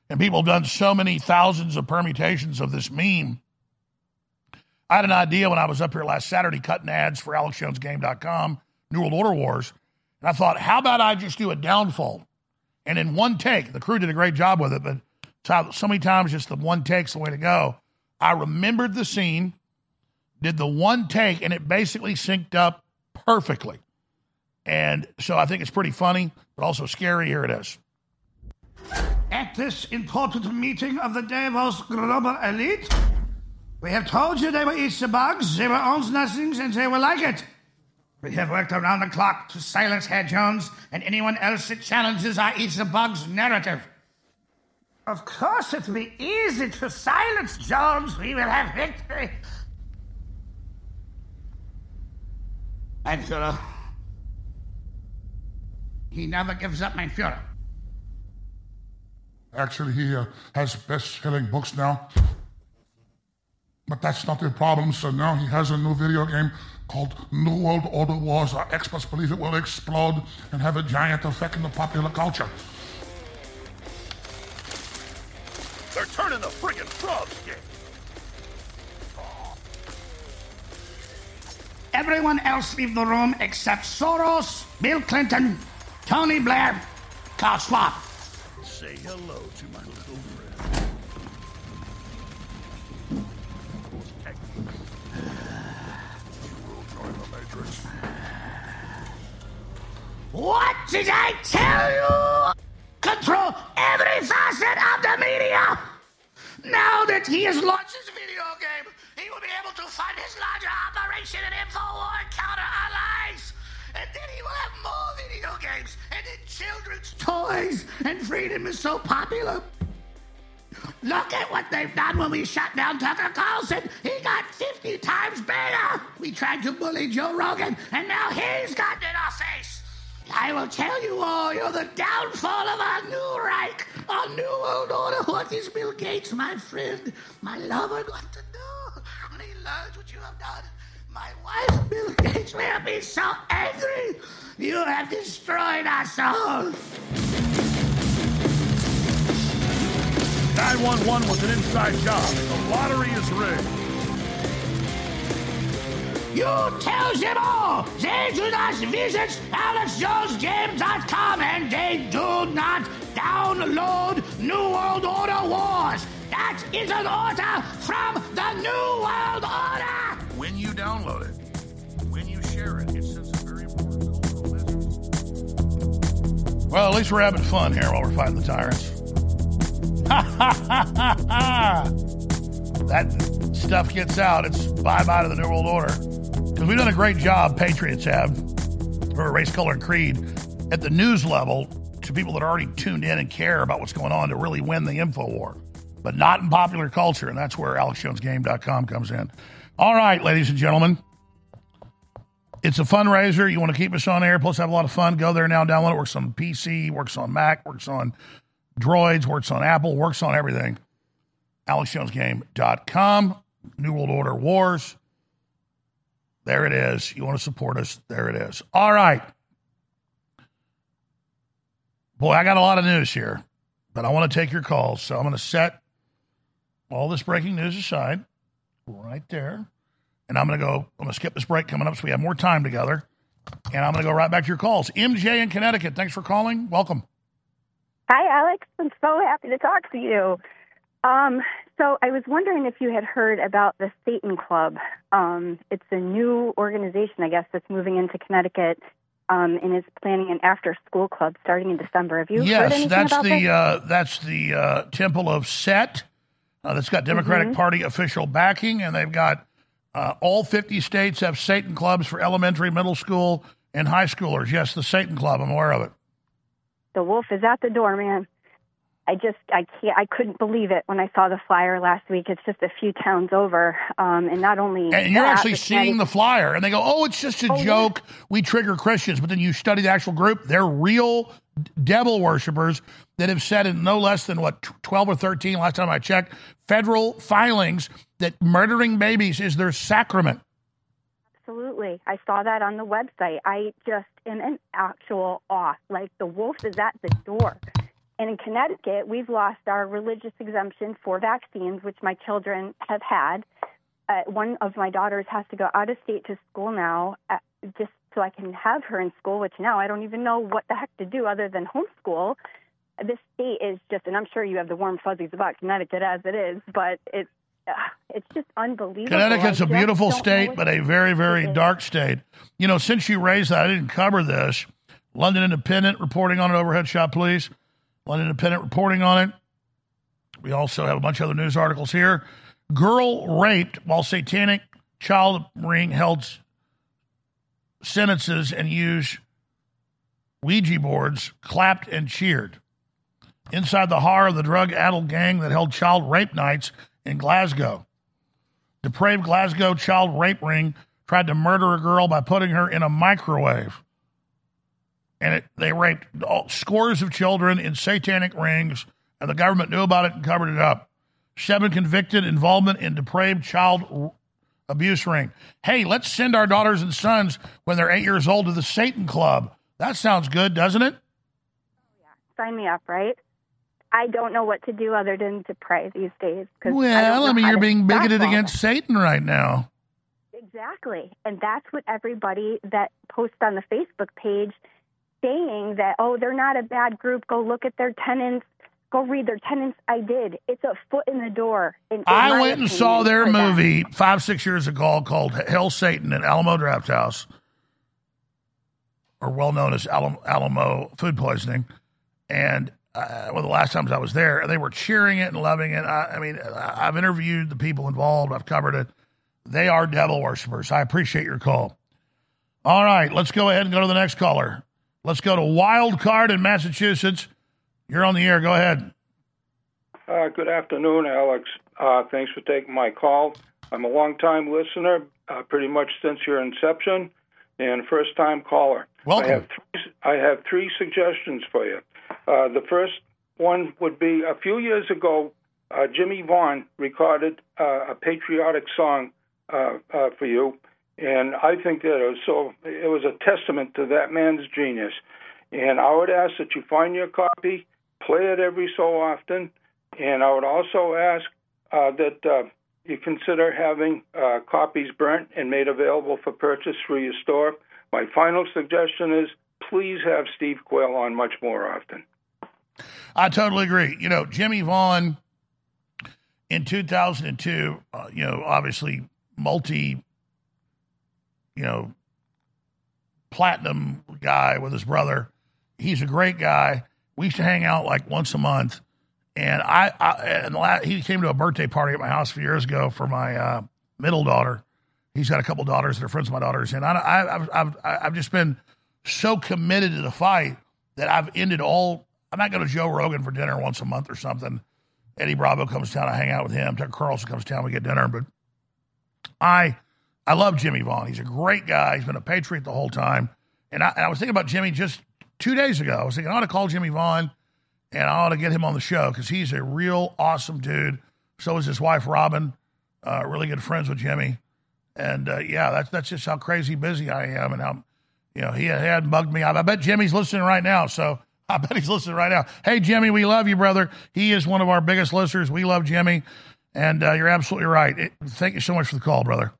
And people have done so many thousands of permutations of this meme. I had an idea when I was up here last Saturday cutting ads for AlexJonesGame.com, New World Order Wars. And I thought, how about I just do a downfall? And in one take, the crew did a great job with it, but so many times just the one take's the way to go. I remembered the scene, did the one take, and it basically synced up perfectly. And so I think it's pretty funny, but also scary. Here it is. At this important meeting of the Davos global elite, we have told you they were eat the bugs, they will own nothings, and they were like it. We have worked around the clock to silence Herr Jones and anyone else that challenges our eat the bugs narrative. Of course, it will be easy to silence Jones. We will have victory. Mein Führer. He never gives up, mein Führer. Actually, he uh, has best-selling books now. But that's not the problem, so now he has a new video game called New World Order Wars. Our experts believe it will explode and have a giant effect in the popular culture. They're turning the friggin' frogs gay. Everyone else leave the room except Soros, Bill Clinton, Tony Blair, Klaus Schwab. Say hello to my little friend. You will join the Matrix. What did I tell you? Control every facet of the media. Now that he has launched his video game, he will be able to fund his larger operation and InfoWar and counter allies. And then he will have more video games and then children's toys. And freedom is so popular. Look at what they've done when we shut down Tucker Carlson. He got 50 times better. We tried to bully Joe Rogan, and now he's gotten in our face. I will tell you all, you're the downfall of our new Reich, our new world order. What is Bill Gates, my friend, my lover, going to do when he learns what you have done? My wife, Bill Gates, will be so angry. You have destroyed us all. 911 was an inside job. The lottery is rigged. You tell them all they do not visit AlexJonesGame.com and they do not download New World Order Wars. That is an order from the New World Order. When you download it, when you share it, it sends a very important cultural message. Well, at least we're having fun here while we're fighting the tyrants. (laughs) that stuff gets out, it's bye bye to the New World Order. Because we've done a great job, Patriots have, for race, color, and creed at the news level to people that are already tuned in and care about what's going on to really win the info war, but not in popular culture. And that's where AlexJonesGame.com comes in. All right, ladies and gentlemen. It's a fundraiser. You want to keep us on air, plus have a lot of fun. Go there now, download it. Works on PC, works on Mac, works on Droids, works on Apple, works on everything. AlexJonesGame.com. New World Order Wars. There it is. You want to support us? There it is. All right. Boy, I got a lot of news here, but I want to take your calls. So I'm going to set all this breaking news aside right there. And I'm going to go, I'm going to skip this break coming up so we have more time together. And I'm going to go right back to your calls. MJ in Connecticut, thanks for calling. Welcome. Hi, Alex. I'm so happy to talk to you. Um, so I was wondering if you had heard about the Satan Club. Um, it's a new organization, I guess, that's moving into Connecticut um, and is planning an after-school club starting in December. Have you heard yes, anything that's about the this? uh, that's the uh, Temple of Set. Uh, that's got Democratic Mhm. Party official backing, and they've got uh, all 50 states have Satan clubs for elementary, middle school, and high schoolers. Yes, the Satan Club. I'm aware of it. The wolf is at the door, man. I just I can't I couldn't believe it when I saw the flyer last week. It's just a few towns over, um, and not only And you're that, actually seeing the flyer, and they go, "Oh, it's just a Oh, yeah. joke. We trigger Christians." But then you study the actual group; they're real devil worshippers that have said in no less than what twelve or thirteen last time I checked federal filings that murdering babies is their sacrament. Absolutely. I saw that on the website. I just am in actual awe. Like the wolf is at the door. And in Connecticut, we've lost our religious exemption for vaccines, which my children have had. Uh, one of my daughters has to go out of state to school now uh, just so I can have her in school, which now I don't even know what the heck to do other than homeschool. This state is just, and I'm sure you have the warm fuzzies about Connecticut as it is, but it's uh, it's just unbelievable. Connecticut's a beautiful state, but a very, very dark state. You know, since you raised that, I didn't cover this. London Independent reporting on it. Overhead shot, please. London Independent reporting on it. We also have a bunch of other news articles here. Girl raped while satanic child ring held sentences and used Ouija boards, clapped and cheered. Inside the horror of the drug addled gang that held child rape nights in Glasgow. Depraved Glasgow child rape ring tried to murder a girl by putting her in a microwave. And it, they raped all, scores of children in satanic rings, and the government knew about it and covered it up. Seven convicted involvement in depraved child abuse ring. Hey, let's send our daughters and sons when they're eight years old to the Satan Club. That sounds good, doesn't it? Yeah, sign me up, right? I don't know what to do other than to pray these days. 'cause I Well, I, know mean, you're being bigoted against Satan right now. Exactly. And that's what everybody that posts on the Facebook page saying that, oh, they're not a bad group. Go look at their tenants. Go read their tenants. I did. It's a foot in the door. In, in I went and saw their movie five, six years ago called Hail Satan at Alamo Draft House, or well known as Alamo, Alamo Food Poisoning. And uh, one of the last times I was there, they were cheering it and loving it. I, I mean, I- I've interviewed the people involved, I've covered it. They are devil worshippers. I appreciate your call. All right, let's go ahead and go to the next caller. Let's go to Wild Card in Massachusetts. You're on the air. Go ahead. Uh, good afternoon, Alex. Uh, thanks for taking my call. I'm a long-time listener, uh, pretty much since your inception, and first-time caller. Welcome. I have three, I have three suggestions for you. Uh, the first one would be a few years ago, uh, Jimmie Vaughan recorded uh, a patriotic song uh, uh, for you, and I think that it was so. It was a testament to that man's genius. And I would ask that you find your copy, play it every so often, and I would also ask uh, that uh, you consider having uh, copies burnt and made available for purchase through your store. My final suggestion is please have Steve Quayle on much more often. I totally agree. You know, Jimmie Vaughan in 2002, uh, you know, obviously multi, you know, platinum guy with his brother. He's a great guy. We used to hang out like once a month. And I, I and la- he came to a birthday party at my house a few years ago for my uh, middle daughter. He's got a couple daughters that are friends of my daughters, and I, I, I've, I've, I've just been so committed to the fight that I've ended all. I might go to Joe Rogan for dinner once a month or something. Eddie Bravo comes down I hang out with him. Tucker Carlson comes down, we get dinner. But I, I love Jimmie Vaughan. He's a great guy. He's been a patriot the whole time. And I, and I was thinking about Jimmy just two days ago. I was thinking I ought to call Jimmie Vaughan and I ought to get him on the show because he's a real awesome dude. So is his wife Robin, uh, really good friends with Jimmy. And uh, yeah, that's that's just how crazy busy I am and how you know he had bugged me. I, I bet Jimmy's listening right now. So (laughs) I bet he's listening right now. Hey Jimmy, we love you, brother. He is one of our biggest listeners. We love Jimmy, and uh, you're absolutely right. It, thank you so much for the call, brother.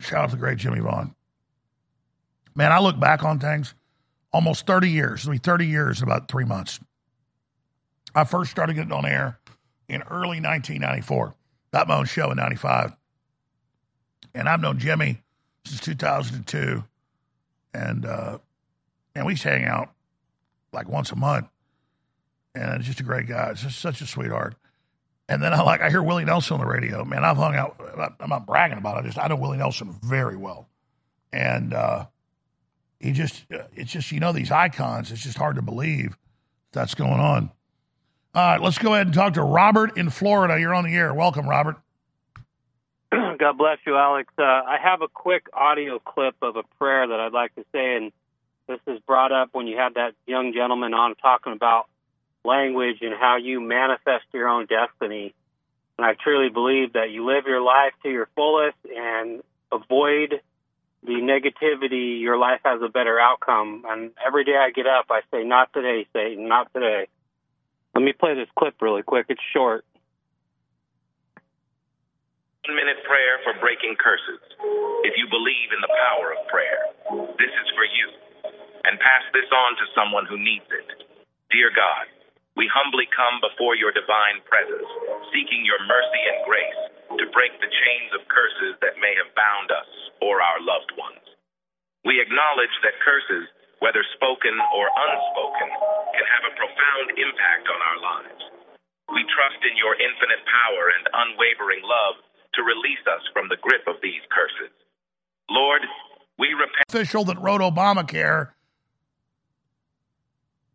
Shout out to the great Jimmie Vaughan. Man, I look back on things almost 30 years. It'll be 30 years in about three months. I first started getting on air in early 1994. Got my own show in 95. And I've known Jimmy since 2002. And, uh, and we used to hang out like once a month. And just a great guy. Just such a sweetheart. And then I like, I hear Willie Nelson on the radio. Man, I've hung out, I'm not bragging about it. I just, I know Willie Nelson very well. And, uh, he just, uh, it's just, you know, these icons, it's just hard to believe that's going on. All right, let's go ahead and talk to Robert in Florida. You're on the air. Welcome, Robert. (clears throat) God bless you, Alex. Uh, I have a quick audio clip of a prayer that I'd like to say, and this is brought up when you had that young gentleman on talking about language and how you manifest your own destiny. And I truly believe that you live your life to your fullest and avoid the negativity, your life has a better outcome. And every day I get up, I say, Not today, Satan, not today. Let me play this clip really quick. It's short. One minute prayer for breaking curses. If you believe in the power of prayer, this is for you. And pass this on to someone who needs it. Dear God, we humbly come before your divine presence, seeking your mercy and grace to break the chains of curses that may have bound us or our loved ones. We acknowledge that curses, whether spoken or unspoken, can have a profound impact on our lives. We trust in your infinite power and unwavering love to release us from the grip of these curses. Lord, we repent. Official that wrote Obamacare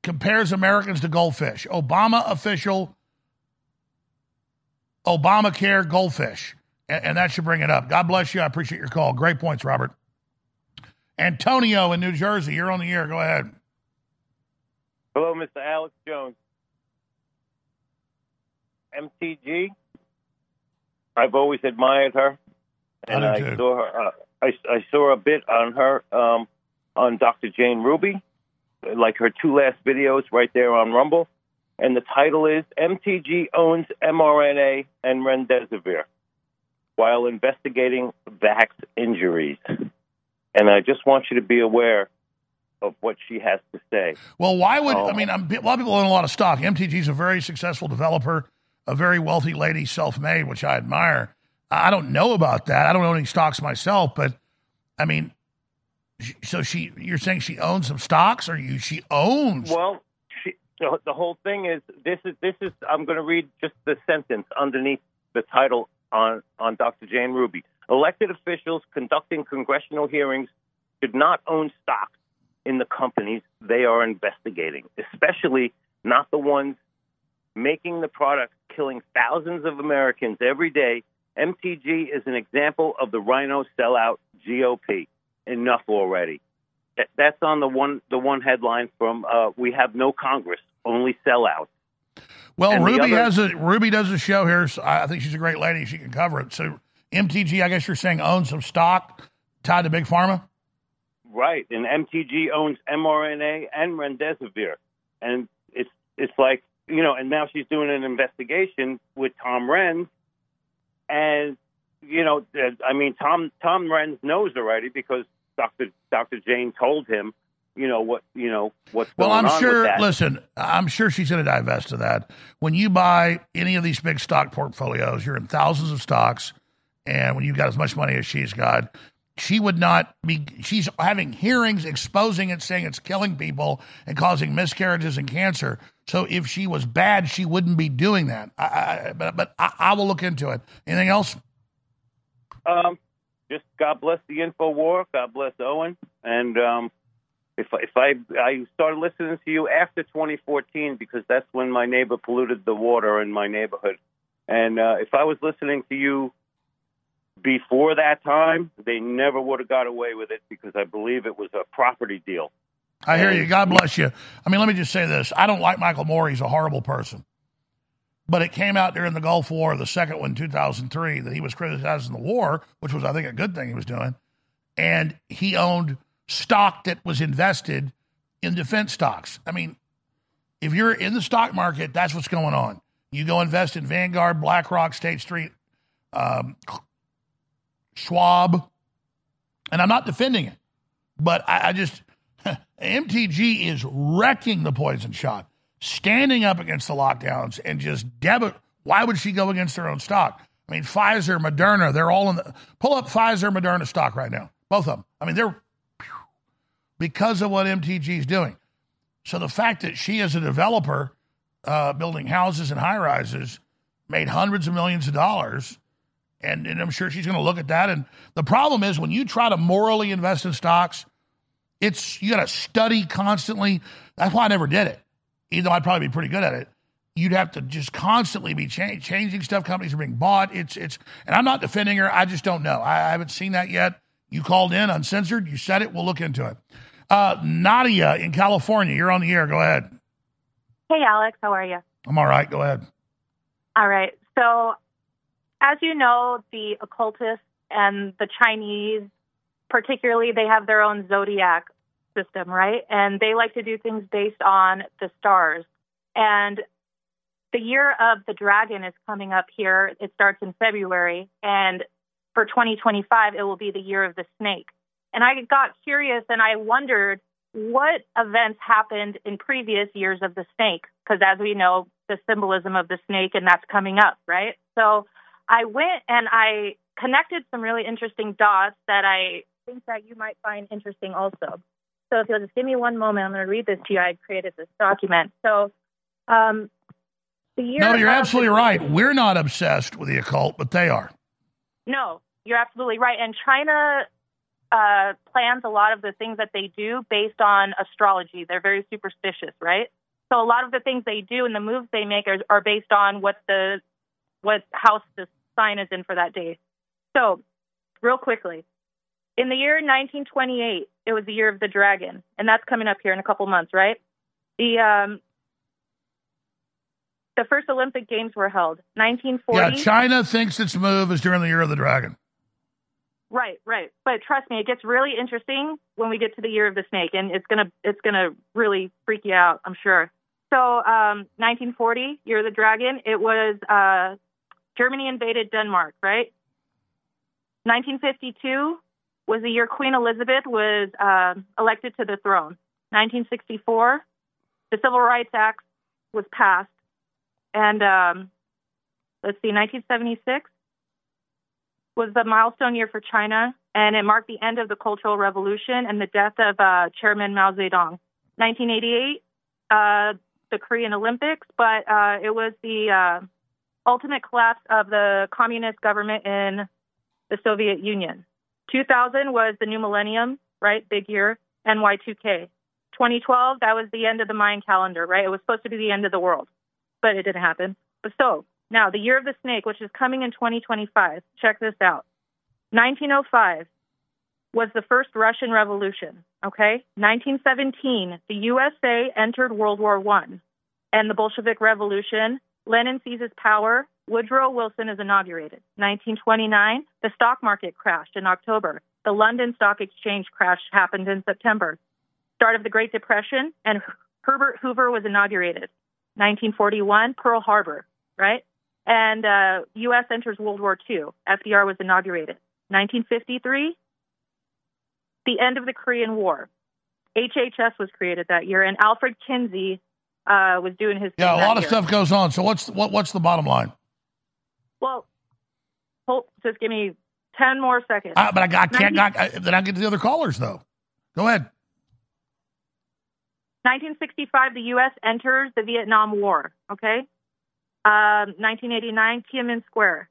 compares Americans to goldfish. Obama official, Obamacare goldfish. And, and, that should bring it up. God bless you. I appreciate your call. Great points, Robert. Antonio in New Jersey, you're on the air. Go ahead. Hello, Mr. Alex Jones. MTG. I've always admired her, and I, I saw her. Uh, I, I saw a bit on her um, on Dr. Jane Ruby like her two last videos right there on Rumble. And the title is MTG owns mRNA and remdesivir while investigating vax injuries. And I just want you to be aware of what she has to say. Well, why would, um, I mean, I'm, a lot of people own a lot of stock. MTG is a very successful developer, a very wealthy lady, self made, which I admire. I don't know about that. I don't own any stocks myself, but I mean, so she, you're saying she owns some stocks, or you she owns? Well, she, the, whole thing is this is this is. I'm going to read just the sentence underneath the title on on Dr. Jane Ruby. Elected officials conducting congressional hearings should not own stocks in the companies they are investigating, especially not the ones making the products killing thousands of Americans every day. MTG is an example of the rhino sellout GOP enough already. That's on the one the one headline from uh, we have no Congress, only sellouts. Well, and Ruby other, has a Ruby does a show here. So I think she's a great lady. She can cover it. So MTG, I guess you're saying owns some stock tied to big pharma. Right, and MTG owns mRNA and remdesivir, and it's it's like you know, and now she's doing an investigation with Tom Renz, and you know, I mean, Tom Tom Renz knows already because Dr. Dr. Jane told him, you know what, you know what's well, I'm on sure. with that. Listen, I'm sure she's going to divest of that. When you buy any of these big stock portfolios, you're in thousands of stocks, and when you've got as much money as she's got, she would not be. She's having hearings exposing it, saying it's killing people and causing miscarriages and cancer. So if she was bad, she wouldn't be doing that. I, I, but but I, I will look into it. Anything else? Um, just God bless the info war. God bless Owen. And um, if if I I started listening to you after 2014 because that's when my neighbor polluted the water in my neighborhood. And uh, if I was listening to you before that time, they never would have got away with it because I believe it was a property deal. I hear you. God bless you. I mean, let me just say this. I don't like Michael Moore. He's a horrible person. But it came out during the Gulf War, the second one, 2003, that he was criticizing the war, which was, I think, a good thing he was doing. And he owned stock that was invested in defense stocks. I mean, if you're in the stock market, that's what's going on. You go invest in Vanguard, BlackRock, State Street, um, Schwab, and I'm not defending it, but I, I just (laughs) MTG is wrecking the poison shot standing up against the lockdowns and just debit. Why would she go against her own stock? I mean, Pfizer, Moderna, they're all in the. Pull up Pfizer, Moderna stock right now. Both of them. I mean, they're because of what MTG is doing. So the fact that she, as a developer, uh, building houses and high rises, made hundreds of millions of dollars. And, and I'm sure she's going to look at that. And the problem is when you try to morally invest in stocks, it's you got to study constantly. That's why I never did it even though I'd probably be pretty good at it, you'd have to just constantly be cha- changing stuff. Companies are being bought. It's it's, and I'm not defending her. I just don't know. I, I haven't seen that yet. You called in uncensored. You said it. We'll look into it. Uh, Nadia in California, you're on the air. Go ahead. Hey, Alex. How are you? I'm all right. Go ahead. All right. So, as you know, the occultists and the Chinese, particularly, they have their own zodiac system, right? And they like to do things based on the stars. And the year of the dragon is coming up here. It starts in February. And for 2025, it will be the year of the snake. And I got curious and I wondered what events happened in previous years of the snake? Because as we know, the symbolism of the snake, and that's coming up, right? So I went and I connected some really interesting dots that I think that you might find interesting also. So if you'll just give me one moment, I'm going to read this to you. I created this document. So um, the year. No, you're absolutely right. We're not obsessed with the occult, but they are. No, you're absolutely right. And China uh, plans a lot of the things that they do based on astrology. They're very superstitious, right? So a lot of the things they do and the moves they make are, are based on what the what house the sign is in for that day. So, real quickly, in the year 1928, it was the year of the dragon, and that's coming up here in a couple months, right? The um, the first Olympic Games were held 1940. Yeah, China thinks its move is during the year of the dragon. Right, right. But trust me, it gets really interesting when we get to the year of the snake, and it's gonna it's gonna really freak you out, I'm sure. So, um, 1940, year of the dragon. It was uh, Germany invaded Denmark, right? 1952 was the year Queen Elizabeth was uh, elected to the throne. 1964, the Civil Rights Act was passed, and um, let's see, 1976 was the milestone year for China, and it marked the end of the Cultural Revolution and the death of uh, Chairman Mao Zedong. 1988, uh, the Korean Olympics, but uh, it was the uh, ultimate collapse of the communist government in the Soviet Union. 2000 was the new millennium, right? Big year. And Y2K. 2012, that was the end of the Mayan calendar, right? It was supposed to be the end of the world, but it didn't happen. But so, now the year of the snake, which is coming in 2025, check this out. 1905 was the first Russian Revolution, okay? 1917, the USA entered World War One and the Bolshevik Revolution. Lenin seizes power. Woodrow Wilson is inaugurated. 1929, the stock market crashed in October. The London Stock Exchange crash happened in September. Start of the Great Depression, and Herbert Hoover was inaugurated. 1941, Pearl Harbor, right? And uh, U.S. enters World War II. FDR was inaugurated. 1953, the end of the Korean War. HHS was created that year, and Alfred Kinsey uh, was doing his. Yeah, a lot of year. stuff goes on. So what's what, what's the bottom line? Well, hold, just give me ten more seconds. Uh, but I, I can't. 19 I, then I get to the other callers though. Go ahead. 1965, the U.S. enters the Vietnam War. Okay. Um, 1989, Tiananmen Square.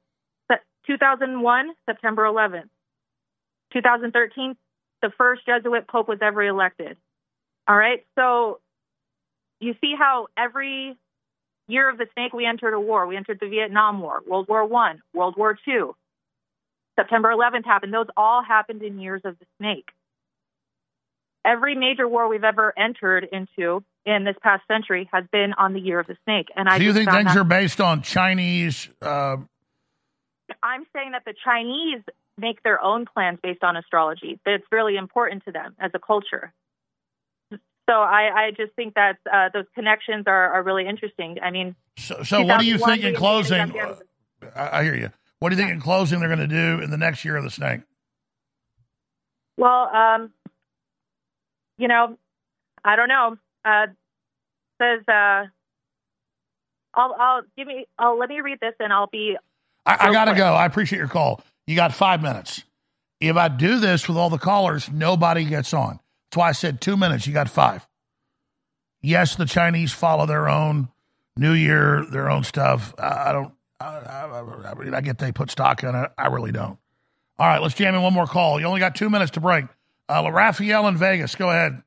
2001, September 11th. 2013, the first Jesuit pope was ever elected. All right. So you see how every year of the snake we entered a war. We entered the Vietnam War, World War One, World War Two. September 11th happened. Those all happened in years of the snake. Every major war we've ever entered into in this past century has been on the year of the snake. And I Do you think things that- are based on Chinese? Uh, I'm saying that the Chinese make their own plans based on astrology. That it's really important to them as a culture. So I, I just think that uh, those connections are, are really interesting. I mean, so, so what do you think in closing? invaded I, I hear you. What do you think in closing they're going to do in the next year of the snake? Well, um, you know, I don't know. Uh, says, uh, I'll, I'll give me, I'll let me read this and I'll be. I, I got to quick. go. I appreciate your call. You got five minutes. If I do this with all the callers, nobody gets on. Why I said two minutes. You got five. Yes, the Chinese follow their own New Year, their own stuff. I, don't. I, I, I get they put stock in it. I really don't. All right, let's jam in one more call. You only got two minutes to break. Uh, Raphael in Vegas, go ahead.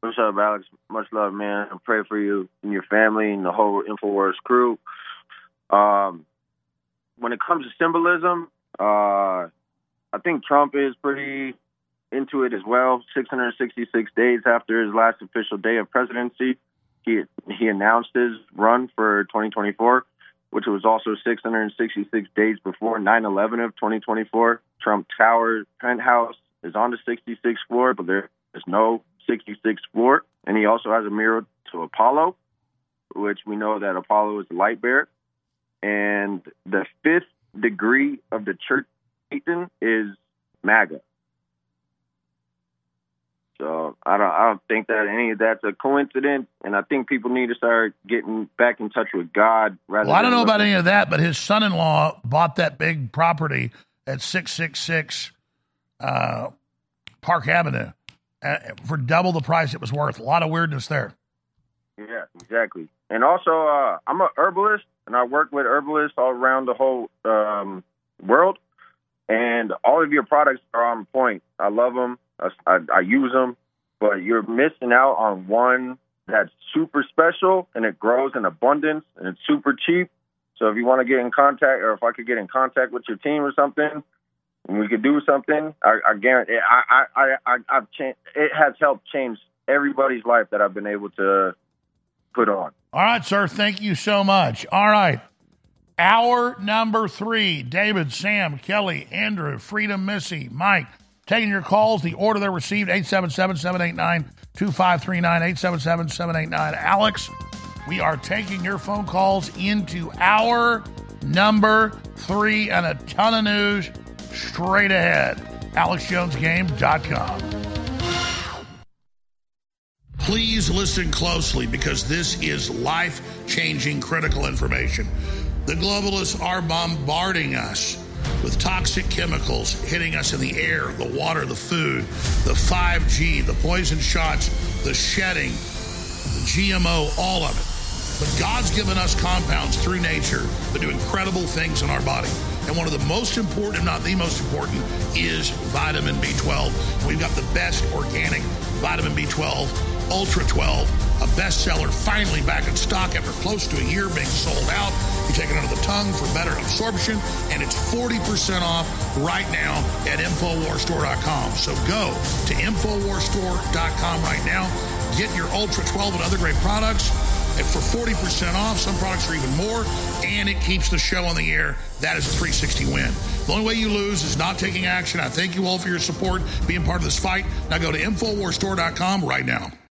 What's up, Alex? Much love, man. I pray for you and your family and the whole Infowars crew. Um, when it comes to symbolism, uh, I think Trump is pretty into it as well. 666 days after his last official day of presidency, he he announced his run for 2024, which was also 666 days before 9/11 of 2024. Trump Tower penthouse is on the 66th floor, but there is no 66th floor, and he also has a mirror to Apollo, which we know that Apollo is the light bearer, and the fifth degree of the church Satan is MAGA. So I don't I don't think that any of that's a coincidence, and I think people need to start getting back in touch with God rather. Well, I don't know about any of that, but his son-in-law bought that big property at six six six uh, Park Avenue uh, for double the price it was worth. A lot of weirdness there. Yeah, exactly. And also, uh, I'm a herbalist, and I work with herbalists all around the whole um, world. And all of your products are on point. I love them. I, I, use them, but you're missing out on one that's super special and it grows in abundance and it's super cheap. So if you want to get in contact, or if I could get in contact with your team or something, and we could do something, I, I guarantee. I, I, I, I've changed. It has helped change everybody's life that I've been able to put on. All right, sir. Thank you so much. All right. Hour number three David, Sam, Kelly, Andrew, Freedom, Missy, Mike. Taking your calls. The order they're received 877 789 2539. 877 789. Alex, we are taking your phone calls into our number three and a ton of news straight ahead. AlexJonesGame.com. Please listen closely because this is life changing critical information. The globalists are bombarding us with toxic chemicals hitting us in the air, the water, the food, the 5G, the poison shots, the shedding, the GMO, all of it. But God's given us compounds through nature that do incredible things in our body. And one of the most important, if not the most important, is vitamin B12. We've got the best organic vitamin B12 Ultra 12, a bestseller, finally back in stock after close to a year being sold out. You take it under the tongue for better absorption, and it's 40% off right now at InfoWarsStore.com. So go to InfoWarsStore.com right now. Get your Ultra 12 and other great products and for 40% off. Some products are even more, and it keeps the show on the air. That is a 360 win. The only way you lose is not taking action. I thank you all for your support, being part of this fight. Now go to InfoWarsStore.com right now.